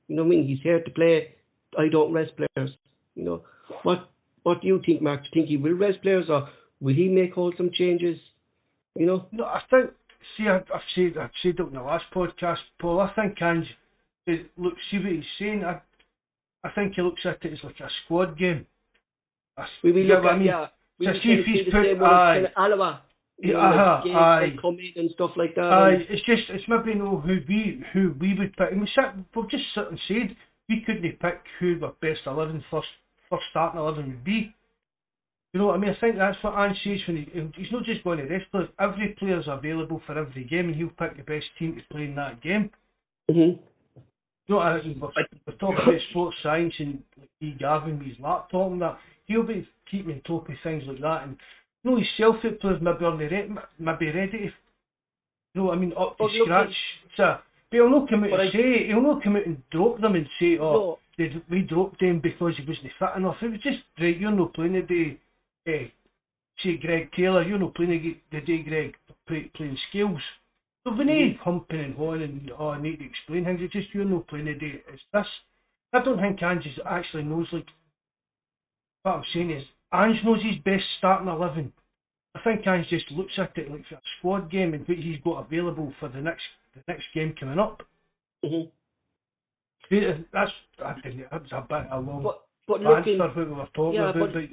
You know what I mean? He's here to play. I don't rest players. You know what? What do you think, Mark? Do you think he will rest players, or will he make wholesome changes? You know? No, I think. See, I, I've said I've said it in the last podcast, Paul. I think Ange, eh, look, see what he's saying. I, I think he looks at it as like a squad game. I We will look at I mean? yeah. We So see if he's put- aye. as kind of Alloa. You know, Yeah, uh-huh, games aye. and stuff like that. Aye, it's just it's maybe know who we who we would pick. And we sat, we've just sat and said we couldn't pick who the best eleven first first starting eleven would be. You know what I mean? I think that's what Ange says when he, he's not just going to rest players. Every player's available for every game, and he'll pick the best team to play in that game. Mhm. Know, I, we're, we're talking about sports science and like. Gavin with his laptop and that. He'll be keeping on top of things like that. And you know, his Celtic players maybe are ready, maybe ready to, you know I mean, up to scratch. So, but he'll not come out and I- say, he'll not come out and drop them and say, oh, No. did we dropped him because he wasn't fit enough. It was just, right, you're not playing today. Eh, say Greg Taylor, you're not playing the the day Greg play, playing skills. So we need humping and hawing and oh, I need to explain things. It's just you're not playing the day. It's this. I don't think Ange actually knows like what I'm saying is Ange knows his best starting eleven. I think Ange just looks at it like for a squad game and what he's got available for the next the next game coming up. Mhm. Yeah, That's that was a bit a long But but answer looking, what we were talking yeah, about. but-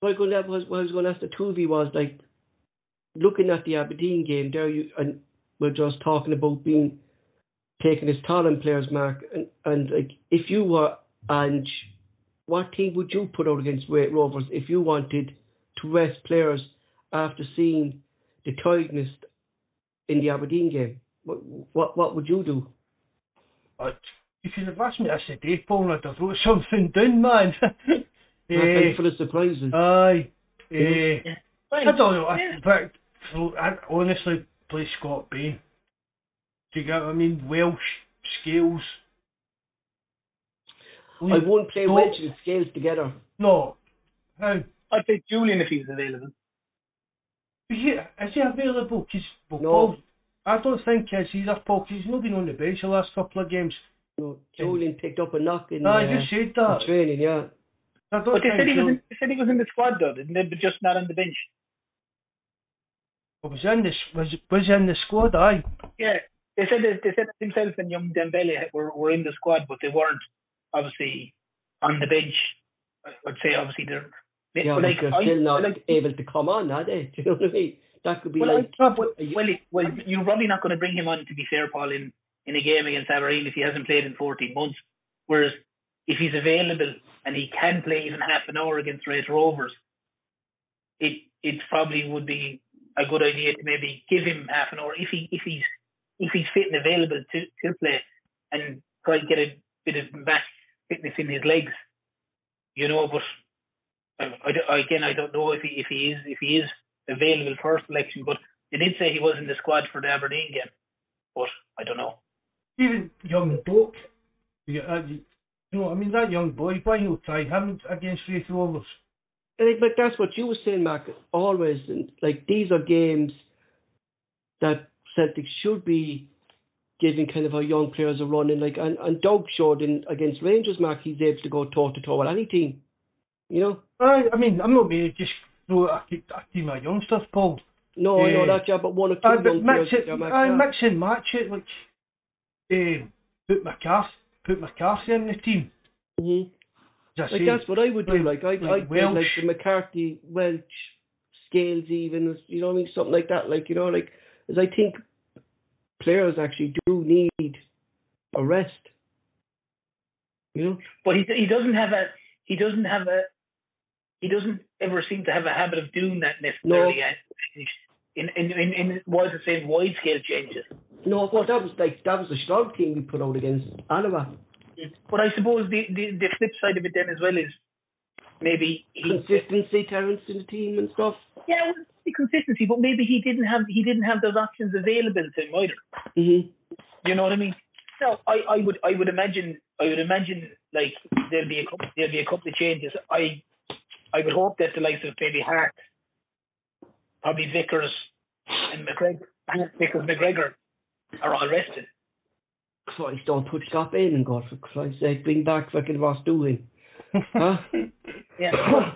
but I was going to, what I was going to ask the two of you was like looking at the Aberdeen game there. You and we're just talking about being taking his talent players, Mark, and, and like if you were and what team would you put out against Raith Rovers if you wanted to rest players after seeing the tiredness in the Aberdeen game? What what, what would you do? But if you'd have asked me this today, Paul, I'd have wrote something down, man. Eh, eh, full of surprises. aye. Eh, Fine. I don't know. I, Yeah. but I honestly play Scott Bain. Do you get what I mean? Welsh scales. I won't play No. Welsh and Scales together. No. How? I'd say Jullien if he was available. Is he, is he available? Cause, well, No. Paul, I don't think he is either, Paul, 'cause he's not been on the bench the last couple of games. No, Jullien picked up a knock in, I uh, just said in that. training, yeah. I don't But they said he was in, they said he was in the squad though, didn't they? But just not on the bench. Was in the was was in the squad. Aye. Yeah, they said that, they said himself and young Dembele were, were in the squad, but they weren't obviously on the bench. I- I'd say obviously they're they- Yeah, like but they're I- still not like, able to come on, are they? *laughs* Do you know what I mean? That could be well, like, I, well, a y- well, well, you're probably not going to bring him on to be fair, Paul, in in a game against Aberdeen if he hasn't played in 14 months. Whereas if he's available and he can play even half an hour against Raith Rovers, it it probably would be a good idea to maybe give him half an hour if he if he's if he's fit and available to, to play and try and get a bit of match fitness in his legs, you know. But I, I again, I don't know if he if he is if he is available for selection. But they did say he was in the squad for the Aberdeen game, but I don't know. Even young Doak. You, uh, you, know, I mean that young boy. Why not try him against Raith Rovers? I think, but that's what you were saying, Mark. Always, and like these are games that Celtic should be giving kind of our young players a run in. Like, and, and Doug showed in against Rangers, Mark, he's able to go toe to toe with any team. You know? Aye, I mean, I'm not to just throw a, a team of youngsters, Paul. No, I know Eh, that, yeah, but one or two but young mix players. it, yeah, Mark, aye, yeah. mix and match it. Like, um, put McCarthy, put McCarthy in the team. Mhm. As Like that's what I would do. Like I, like I like, Welsh. like the McCarthy, Welsh, Scales, even you know what I mean, something like that. Like you know, like as I think players actually do need a rest. You know, But he he doesn't have a he doesn't have a he doesn't ever seem to have a habit of doing that necessarily. In in in, in what the same wide scale changes. no, well that was like that was a strong team we put out against Alloa. But I suppose the, the the flip side of it then as well is maybe he Consistency, Terence in the team and stuff. yeah well, the consistency, but maybe he didn't have he didn't have those options available to him either. hmm You know what I mean? No, I, I would I would imagine I would imagine like there'll be a couple, there'll be a couple of changes. I I would hope that the likes of maybe Hart, probably Vickers and McGregor, Vickers, McGregor are all rested. Christ, don't put Scott Bain in God for Christ's sake. Bring back fucking Ross Doohan. Huh? *laughs* Yeah. *coughs*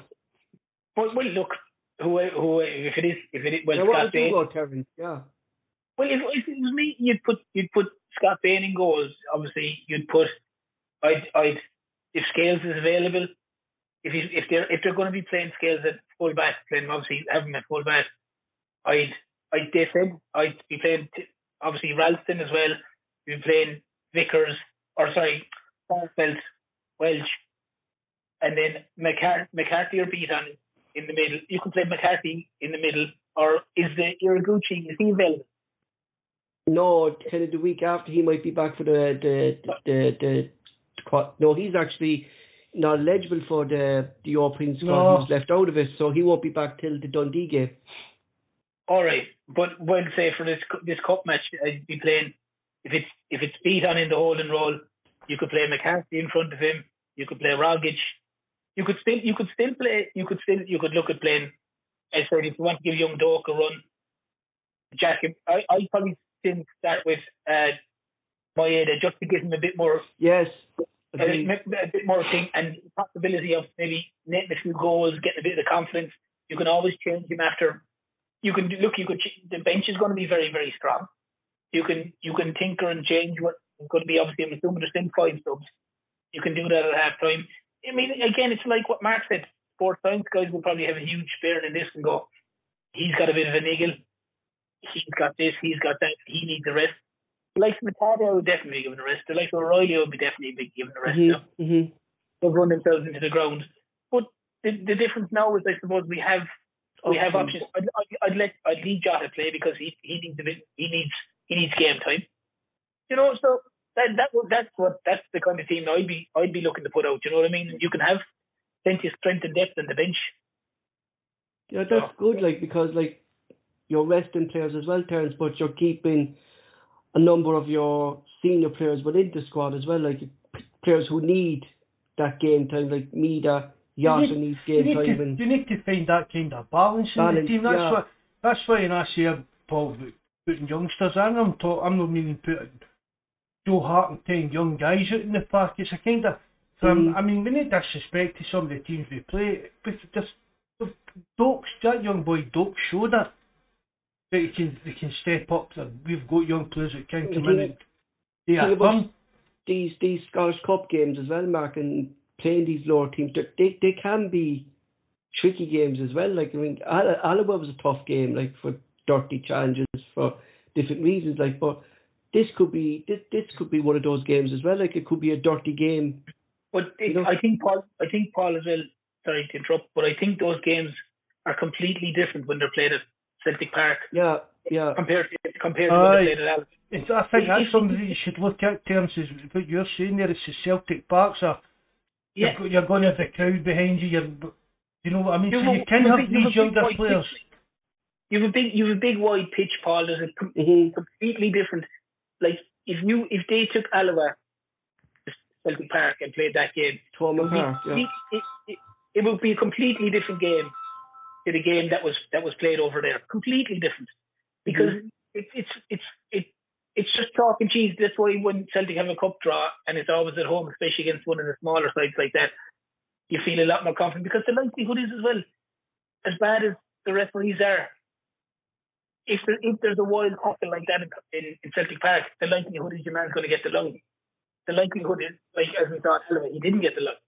but well, look, who who if it is if it is well what Scott Bain. go, Terence? Yeah. Well, if, if it was me, you'd put you'd put Scott Bain in goals. Obviously, you'd put I'd I'd if Scales is available, if he's, if they're if they're going to be playing Scales at full back, playing obviously have him at full back. I'd I'd defend. I'd be playing t- obviously Ralston as well. Be playing Vickers or sorry, Starfelt, Welsh, and then McCarthy, McCarthy or Bitton in the middle. You can play McCarthy in the middle, or is the Ideguchi is he available? No, kind of the week after he might be back for the the the the. the no, he's actually not eligible for the the European squad. No. He was left out of it, so he won't be back till the Dundee game. All right, but well, say for this this cup match, I'd be playing if it's if it's Bitton in the holding role, you could play McCarthy in front of him. You could play Rogic. You could still you could still play you could still you could look at playing. I said if you want to give young Doak a run, Jack. I I probably still start with uh, Maeda just to give him a bit more Yes. a, a bit more thing and possibility of maybe netting a few goals, getting a bit of confidence. You can always change him after. You can look. You could. The bench is going to be very, very strong. You can you can tinker and change what it's going to be. Obviously, I'm assuming there's still five subs. You can do that at half time. I mean, again, it's like what Mark said. Sports science guys will probably have a huge spirit in this and go. He's got a bit of a niggle. He's got this. He's got that. He needs the rest. Like Hatate would definitely be given a rest. The likes of O'Riley would be definitely be given a rest. Mhm, now. mhm. They've run themselves into the ground. But the, the difference now is, I suppose, we have we have Options. options. I'd, I'd, I'd let I'd leave Jota play because he he needs a bit, he needs he needs game time. You know, so that that that's what that's the kind of team I'd be I'd be looking to put out. You know what I mean? You can have plenty of strength and depth on the bench. Yeah, that's good, like because like you're resting players as well, Terence, but you're keeping a number of your senior players within the squad as well, like players who need that game time, like Maeda, Yasha You need- needs You game need, time, to, and you need to find that kind of balance in the team. That's yeah. what. That's why when I say Paul about putting youngsters in, I'm talk, I'm not meaning putting Joe Hart and ten young guys out in the park. It's a kind of from. Mhm. I mean, we need disrespect to some of the teams we play, but just Dokes, that young boy Dokes showed that that he can they can step up. That we've got young players that can come in and yeah, Think about um, these these Scottish Cup games as well, Mark, and playing these lower teams, they they, they can be tricky games as well. Like I mean, Al- Alloa was a tough game, like for dirty challenges for different reasons. Like, but this could be this this could be one of those games as well. Like it could be a dirty game. But it, You know- I think Paul, I think Paul as well. Sorry to interrupt, but I think those games are completely different when they're played at Celtic Park Yeah, yeah. compared to compared to Aye. when they're played at Alloa. It's, I think that's something you should look at terms of what you're saying there. It's the Celtic Parks are Yeah, you're, you're going to have the crowd behind you. You're, you know what I mean? You so have you can you have have a big- you have these a younger players. pitch. You have a big, you have a big wide pitch, Paul. There's a com- hmm completely different. Like if you, if they took to Celtic Park and played that game, it would be, Park. Yeah. it, it, it would be a completely different game to the game that was that was played over there. Completely different because Mm-hmm. it, it's it's it it's just chalk and cheese. That's why when Celtic have a cup draw and it's always at home, especially against one of the smaller sides like that, you feel a lot more confident because the likelihood is as well, as bad as the referees are, if there, if there's a wild tackle like that in, in, in Celtic Park, the likelihood is your man's going to get the lung. The likelihood is, like as we saw at Alloa, he didn't get the lung.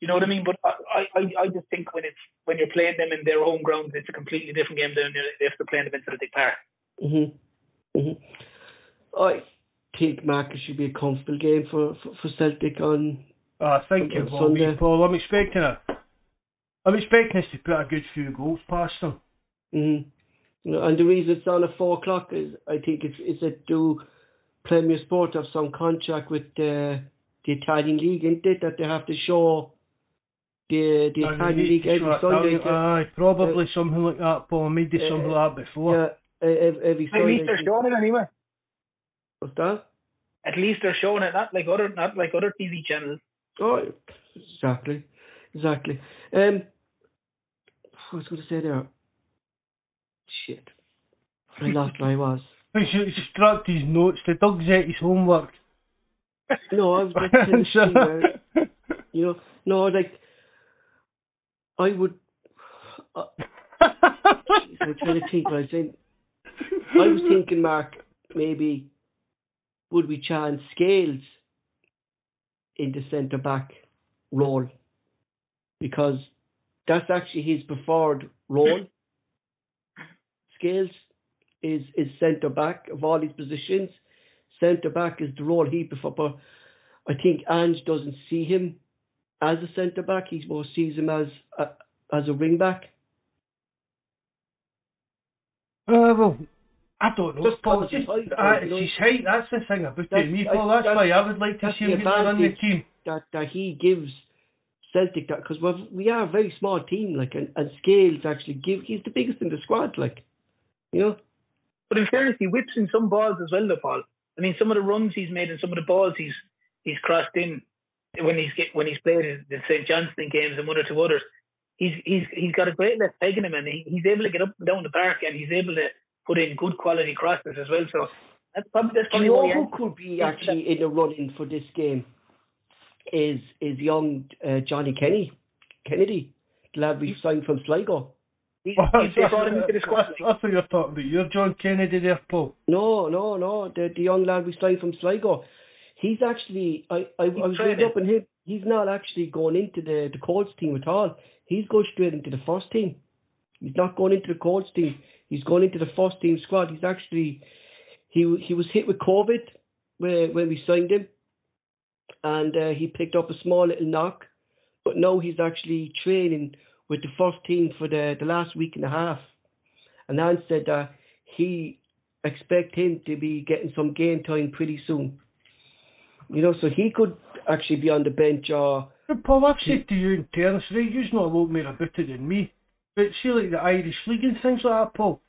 You know what I mean? But I, I, I just think when it's when you're playing them in their home grounds, it's a completely different game than if they're playing them in Celtic Park. hmm hmm I think Mark it should be a comfortable game for for, for Celtic on. Oh, I think On it will be, Paul. I'm expecting it. I'm expecting us to put a good few goals past them. hmm And the reason it's on at four o'clock is I think it's it's a do Premier Sport have some contract with the the Italian league, isn't it? That they have to show the the And Italian we league to every Sunday. out- to- Aye, probably something like that, Paul. Maybe Uh, something like that before. yeah, ev- every At least Sunday. they're showing it anyway. What's that? At least they're showing it, not like other not like other TV channels. Oh, exactly, exactly. Um, I was going to say there. Shit, I lost I was. He's he's distracted his notes. The dog's at his homework. No, I was *laughs* just saying the thing where, you know, no, like I would. Uh, I'm trying to think. What I was saying. I was thinking, Mark, maybe would we chance Scales in the centre back role because that's actually his preferred role. Scales is is centre back of all his positions. Centre back is the role he prefers. I think Ange doesn't see him as a centre back. He more sees him as a, as a wing back. Uh, well, I don't know. Just Paul, just, height, uh, it's his height. That's the thing about That's- Me, Paul. That's, that's- why I would like to see him on the team. that that he gives Celtic that because we are a very small team, like and, and Scales actually give he's the biggest in the squad, like you know. But in fairness, he whips in some balls as well, though, Paul. I mean, some of the runs he's made and some of the balls he's he's crossed in when he's get, when he's played the St Johnstone games and one or two others. He's he's he's got a great left peg in him, and he, he's able to get up and down the park, and he's able to put in good quality crosses as well. So that's probably that's probably you know who could be actually in the running for this game? Is is young uh, Johnny Kenny Kennedy, the lad we signed from Sligo. He, he's *laughs* brought him into the squad. That's, that's what you're talking about. You're John Kennedy there, Paul. No, no, no. The the young lad we signed from Sligo. He's actually I I, I was reading up on him. He's not actually going into the the Colts team at all. He's going straight into the first team. He's not going into the Colts team. He's going into the first team squad. He's actually he he was hit with COVID when when we signed him, and uh, he picked up a small little knock, but now he's actually training with the first team for the the last week and a half, and Ange said that he expect him to be getting some game time pretty soon. You know, so he could actually be on the bench or. But Paul, I've said to you in terms, right, you're not a lot more about it than me. But see, like the Irish League and things like that, Paul.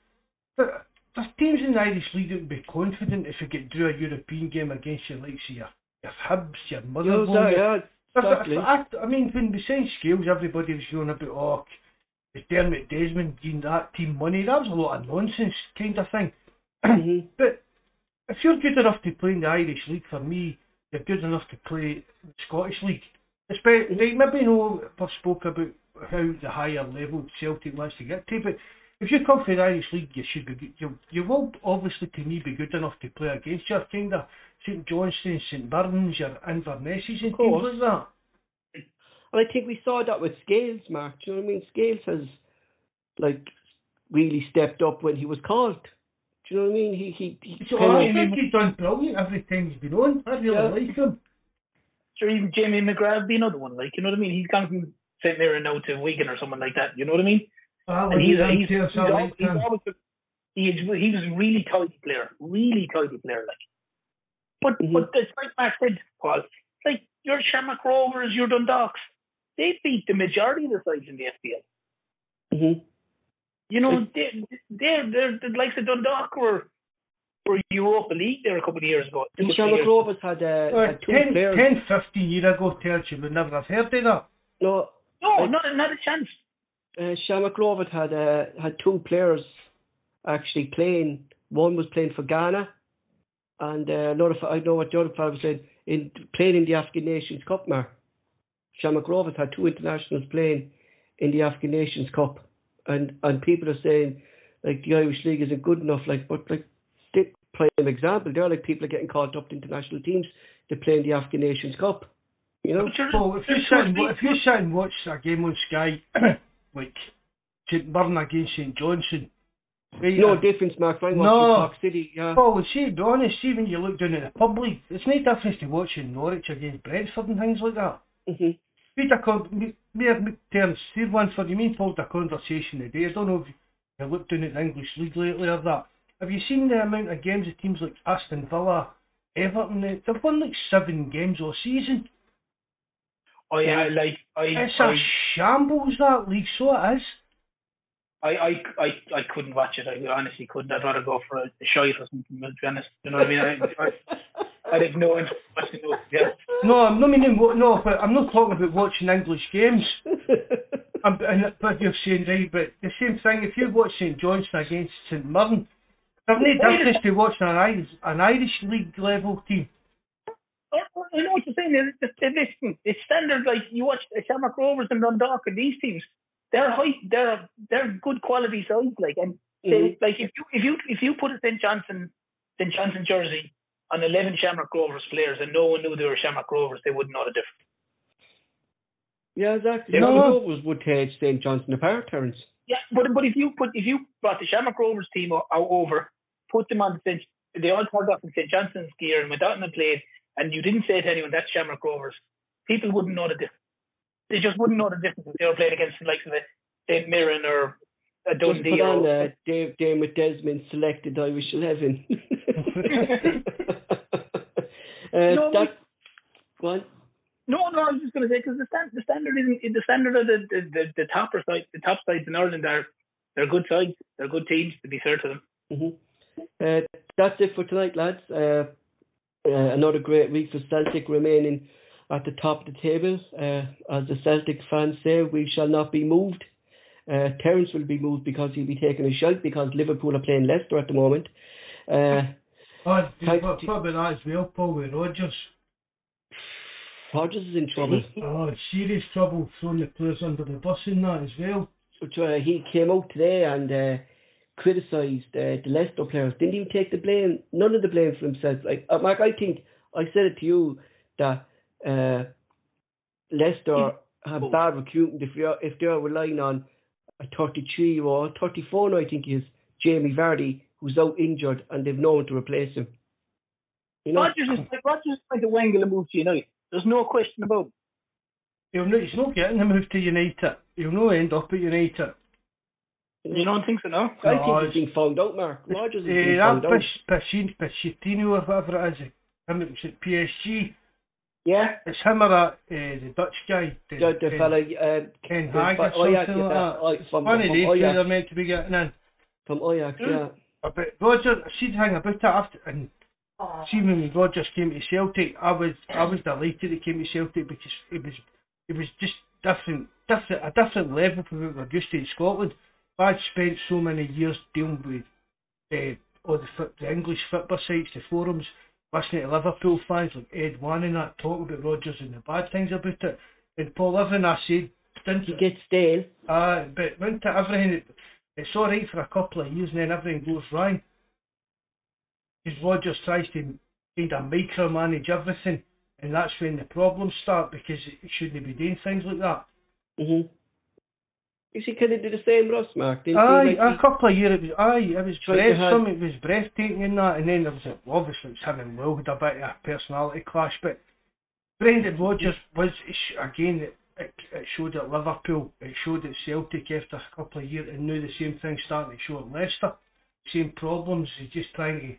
But there's teams in the Irish League that would be confident if you get through a European game against your likes of your, your Hibs, your Motherwell. Yeah, exactly. I, I, I mean, when we signed Scales, everybody was going about, oh, the Dermot Desmond giving that team money. That was a lot of nonsense kind of thing. Mhm. *clears throat* But if you're good enough to play in the Irish League, for me, you're good enough to play the Scottish League. Especially, like, maybe know I've spoke about how the higher level Celtic wants to get to, but if you come for the Irish League, you should be good. You, you will obviously, to me, be good enough to play against your kind of St Johnstone, St Mirren's, your Invernesses and teams course. like that. And I think we saw that with Scales, Mark. Do you know what I mean? Scales has like really stepped up when he was called. Do you know what I mean? He he, he So kinda- I think he's done brilliant every time he's been on. I really Yeah. like him. Sure, even Jamie McGrath would be another one. Like, you know what I mean? He's gone from St. Mirren now to Wigan or something like that. You know what I mean? I And like he's, him, he's, too, he's, so I al- he's always he's, he was a really tidy player, really tidy player. Like, but Mhm. but it's like Matt said, Paul. Like your Shamrock Rovers, your Dundalks, they beat the majority of the sides in the FPL. Mhm. You know, they they're they're the likes of Dundalk were were Europa League there a couple of years ago. two And Shamrock. Rovers had, uh, had two 10, players. 10, 15 years ago, tells you would never have heard of that. No, No, not a, not a chance. uh, Shamrock Rovers had uh, had two players actually playing. One was playing for Ghana, and uh, another fe- I know what the other fellow was saying in playing in the African Nations Cup. Mar Shamrock Rovers had two internationals playing in the African Nations Cup, and and people are saying like the Irish League isn't good enough. Like, but like they prime example, they're like people are getting caught up to international teams to play in the African Nations Cup. You know, But you're- Well, if you there's sit and, supposed wa- to if you sit and watch a game on Sky, *coughs* like St Mirren against St Johnstone, right, no uh, difference, Mark. If I watch No. Cork City, yeah. Paul, see, to be honest, see when you look down at the public, it's no difference to watching Norwich against Brentford and things like that. hmm We had a con- me, me and terms, see one for you mean told a conversation today. I don't know if you looked down at the English League lately or that. Have you seen the amount of games of teams like Aston Villa, Everton? they- They've won like seven games all season. Oh yeah, like I It's I, a shambles that league, so it is. I, I, I, I couldn't watch it. I honestly couldn't. I'd rather go for a, a shite or something. To be honest, you know what I mean? I, I, I'd have no interest in watching those. Yeah. No, I'm not meaning wa- no, but I'm not talking about watching English games. *laughs* I'm, and, but you're saying right, but the same thing. If you watch St Johnstone against St Mirren, there's no difference to watching an Irish, an Irish league level team. I I know what you're saying. It's, it's, it's, it's standard. Like you watch Shamrock Rovers and Dundalk and these teams. They're high. They're they're good quality sides. Like and they, mm-hmm. like if you if you if you put a St Johnstone St Johnstone jersey on eleven Shamrock Rovers players and no one knew they were Shamrock Rovers, they wouldn't know the difference. Yeah, exactly. No. No. Rovers would take St Johnstone apart, Terence. Yeah, but but if you put if you brought the Shamrock Rovers team o- out over, put them on the St. They all turned up in St Johnstone's gear and went out and played, and you didn't say to anyone that's Shamrock Rovers, people wouldn't know the difference. They just wouldn't know the difference if they were playing against the likes of a St Mirren or a Just put on uh, Dave Dermot Desmond selected Irish 11. *laughs* uh, No, that, go on. no, no, I was just going to say because the, stand, the standard isn't the standard of the the, the, the topper side, the top sides in Ireland are they're good sides, they're good teams. To be fair to them. hmm Uh, that's it for tonight, lads. Uh, uh, another great week for Celtic remaining at the top of the table. Uh, as the Celtic fans say, we shall not be moved. Uh, Terence will be moved because he'll be taking a shot because Liverpool are playing Leicester at the moment. Uh, Oh, Thank what, you. about that as well, Paul, with Rodgers? Rodgers is in trouble. Oh, serious trouble throwing the players under the bus in that as well. But, uh, he came out today and uh, criticised uh, the Leicester players. Didn't even take the blame, none of the blame for himself. Like uh, Mark, I think I said it to you that uh, Leicester have bad recruiting if you're if they're relying on a 33 year old, 34 now I think he is Jamie Vardy who's out injured and they've no one to replace him. You know, Rodgers is Rodgers is trying to wangle a move to United. There's no question about it. He'll no, he's not getting the move to United. He'll no end up at United. You don't think so, no? I No, think he's being found out, Mark. Rodgers is Eh, being that found out. Pach- Pachin- Pochettino or whatever it is, him that at PSG, Yeah. it's him or that, uh, the Dutch guy. The, The, the Ken- fella, uh, Ken the- Hag or oh, yeah, something yeah, like that. uh, from, One from, of these two Ajax, are meant to be getting in. from Ajax, yeah. Uh, But Roger, see the thing about it after, and see when Rodgers came to Celtic, I was I was delighted he came to Celtic because it was it was just different, different a different level from what we're used to in Scotland. I'd spent so many years dealing with uh, all the, the English football sites, the forums, listening to Liverpool fans like Ed Wan and that talk about Rodgers and the bad things about it. And Paul Evan, I said, didn't He gets stale. uh, but went to everything, it's alright for a couple of years and then everything goes wrong. Because Rodgers tries to kind of micromanage everything, and that's when the problems start because he shouldn't be doing things like that. Mm-hmm. You see, kind of did the same us, Mark. Didn't Aye? Like, a couple of years, it was, aye, it was breath, some, it was breathtaking in that, and then there was, a, obviously, it's him and Will had a bit of a personality clash, but Brendan Rodgers was, again, it, it, it showed at Liverpool, it showed at Celtic after a couple of years, and now the same thing starting to show at Leicester. Same problems, he's just trying to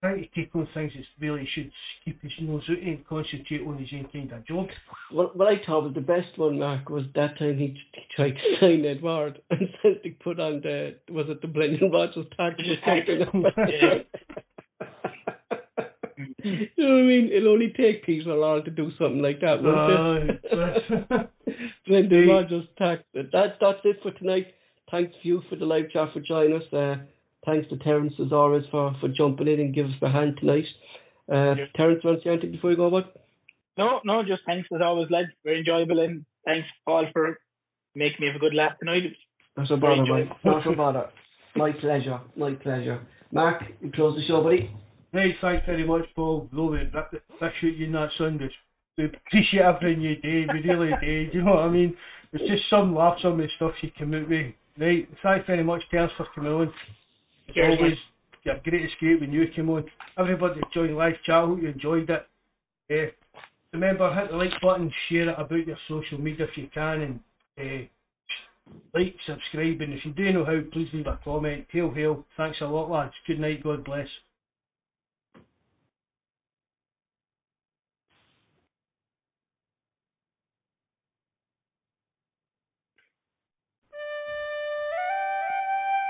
trying to take on things that really should keep his nose out and concentrate on his own kind of job. what, what I thought was the best one, Mark, was that time he, he tried to sign Edouard *laughs* and Celtic put on the, was it the Brendan Rodgers *laughs* something? *laughs* you know what I mean? It'll only take Peter Lord to do something like that, won't it? Uh, Brendan Rodgers tag. That, that's it for tonight. Thanks to you for the live chat for joining us. Uh, thanks to Terence as always for, for jumping in and giving us the hand tonight. Uh, Yes. Terence, want to say anything before you go, bud? No, no, just thanks as always, lads. Very enjoyable, and thanks, Paul, for making me have a good laugh tonight. Not a bother, mate. enjoyable. Not a bother. My pleasure. My pleasure. Mark, you close the show, buddy. Right, thanks very much, Paul. Glory, that, that shoot you in that Sunday. We appreciate everything you do, we really *laughs* do. You know what I mean? It's just some laughs on the stuff you come out with. Right, thanks very much, Terence, for coming on. It's Cheers, always yeah, great to skate when you come on. Everybody that joined live chat, hope you enjoyed it. Uh, remember, hit the like button, share it about your social media if you can, and uh, like, subscribe, and if you do know how, please leave a comment. Hail, hail. Thanks a lot, lads. Good night. God bless.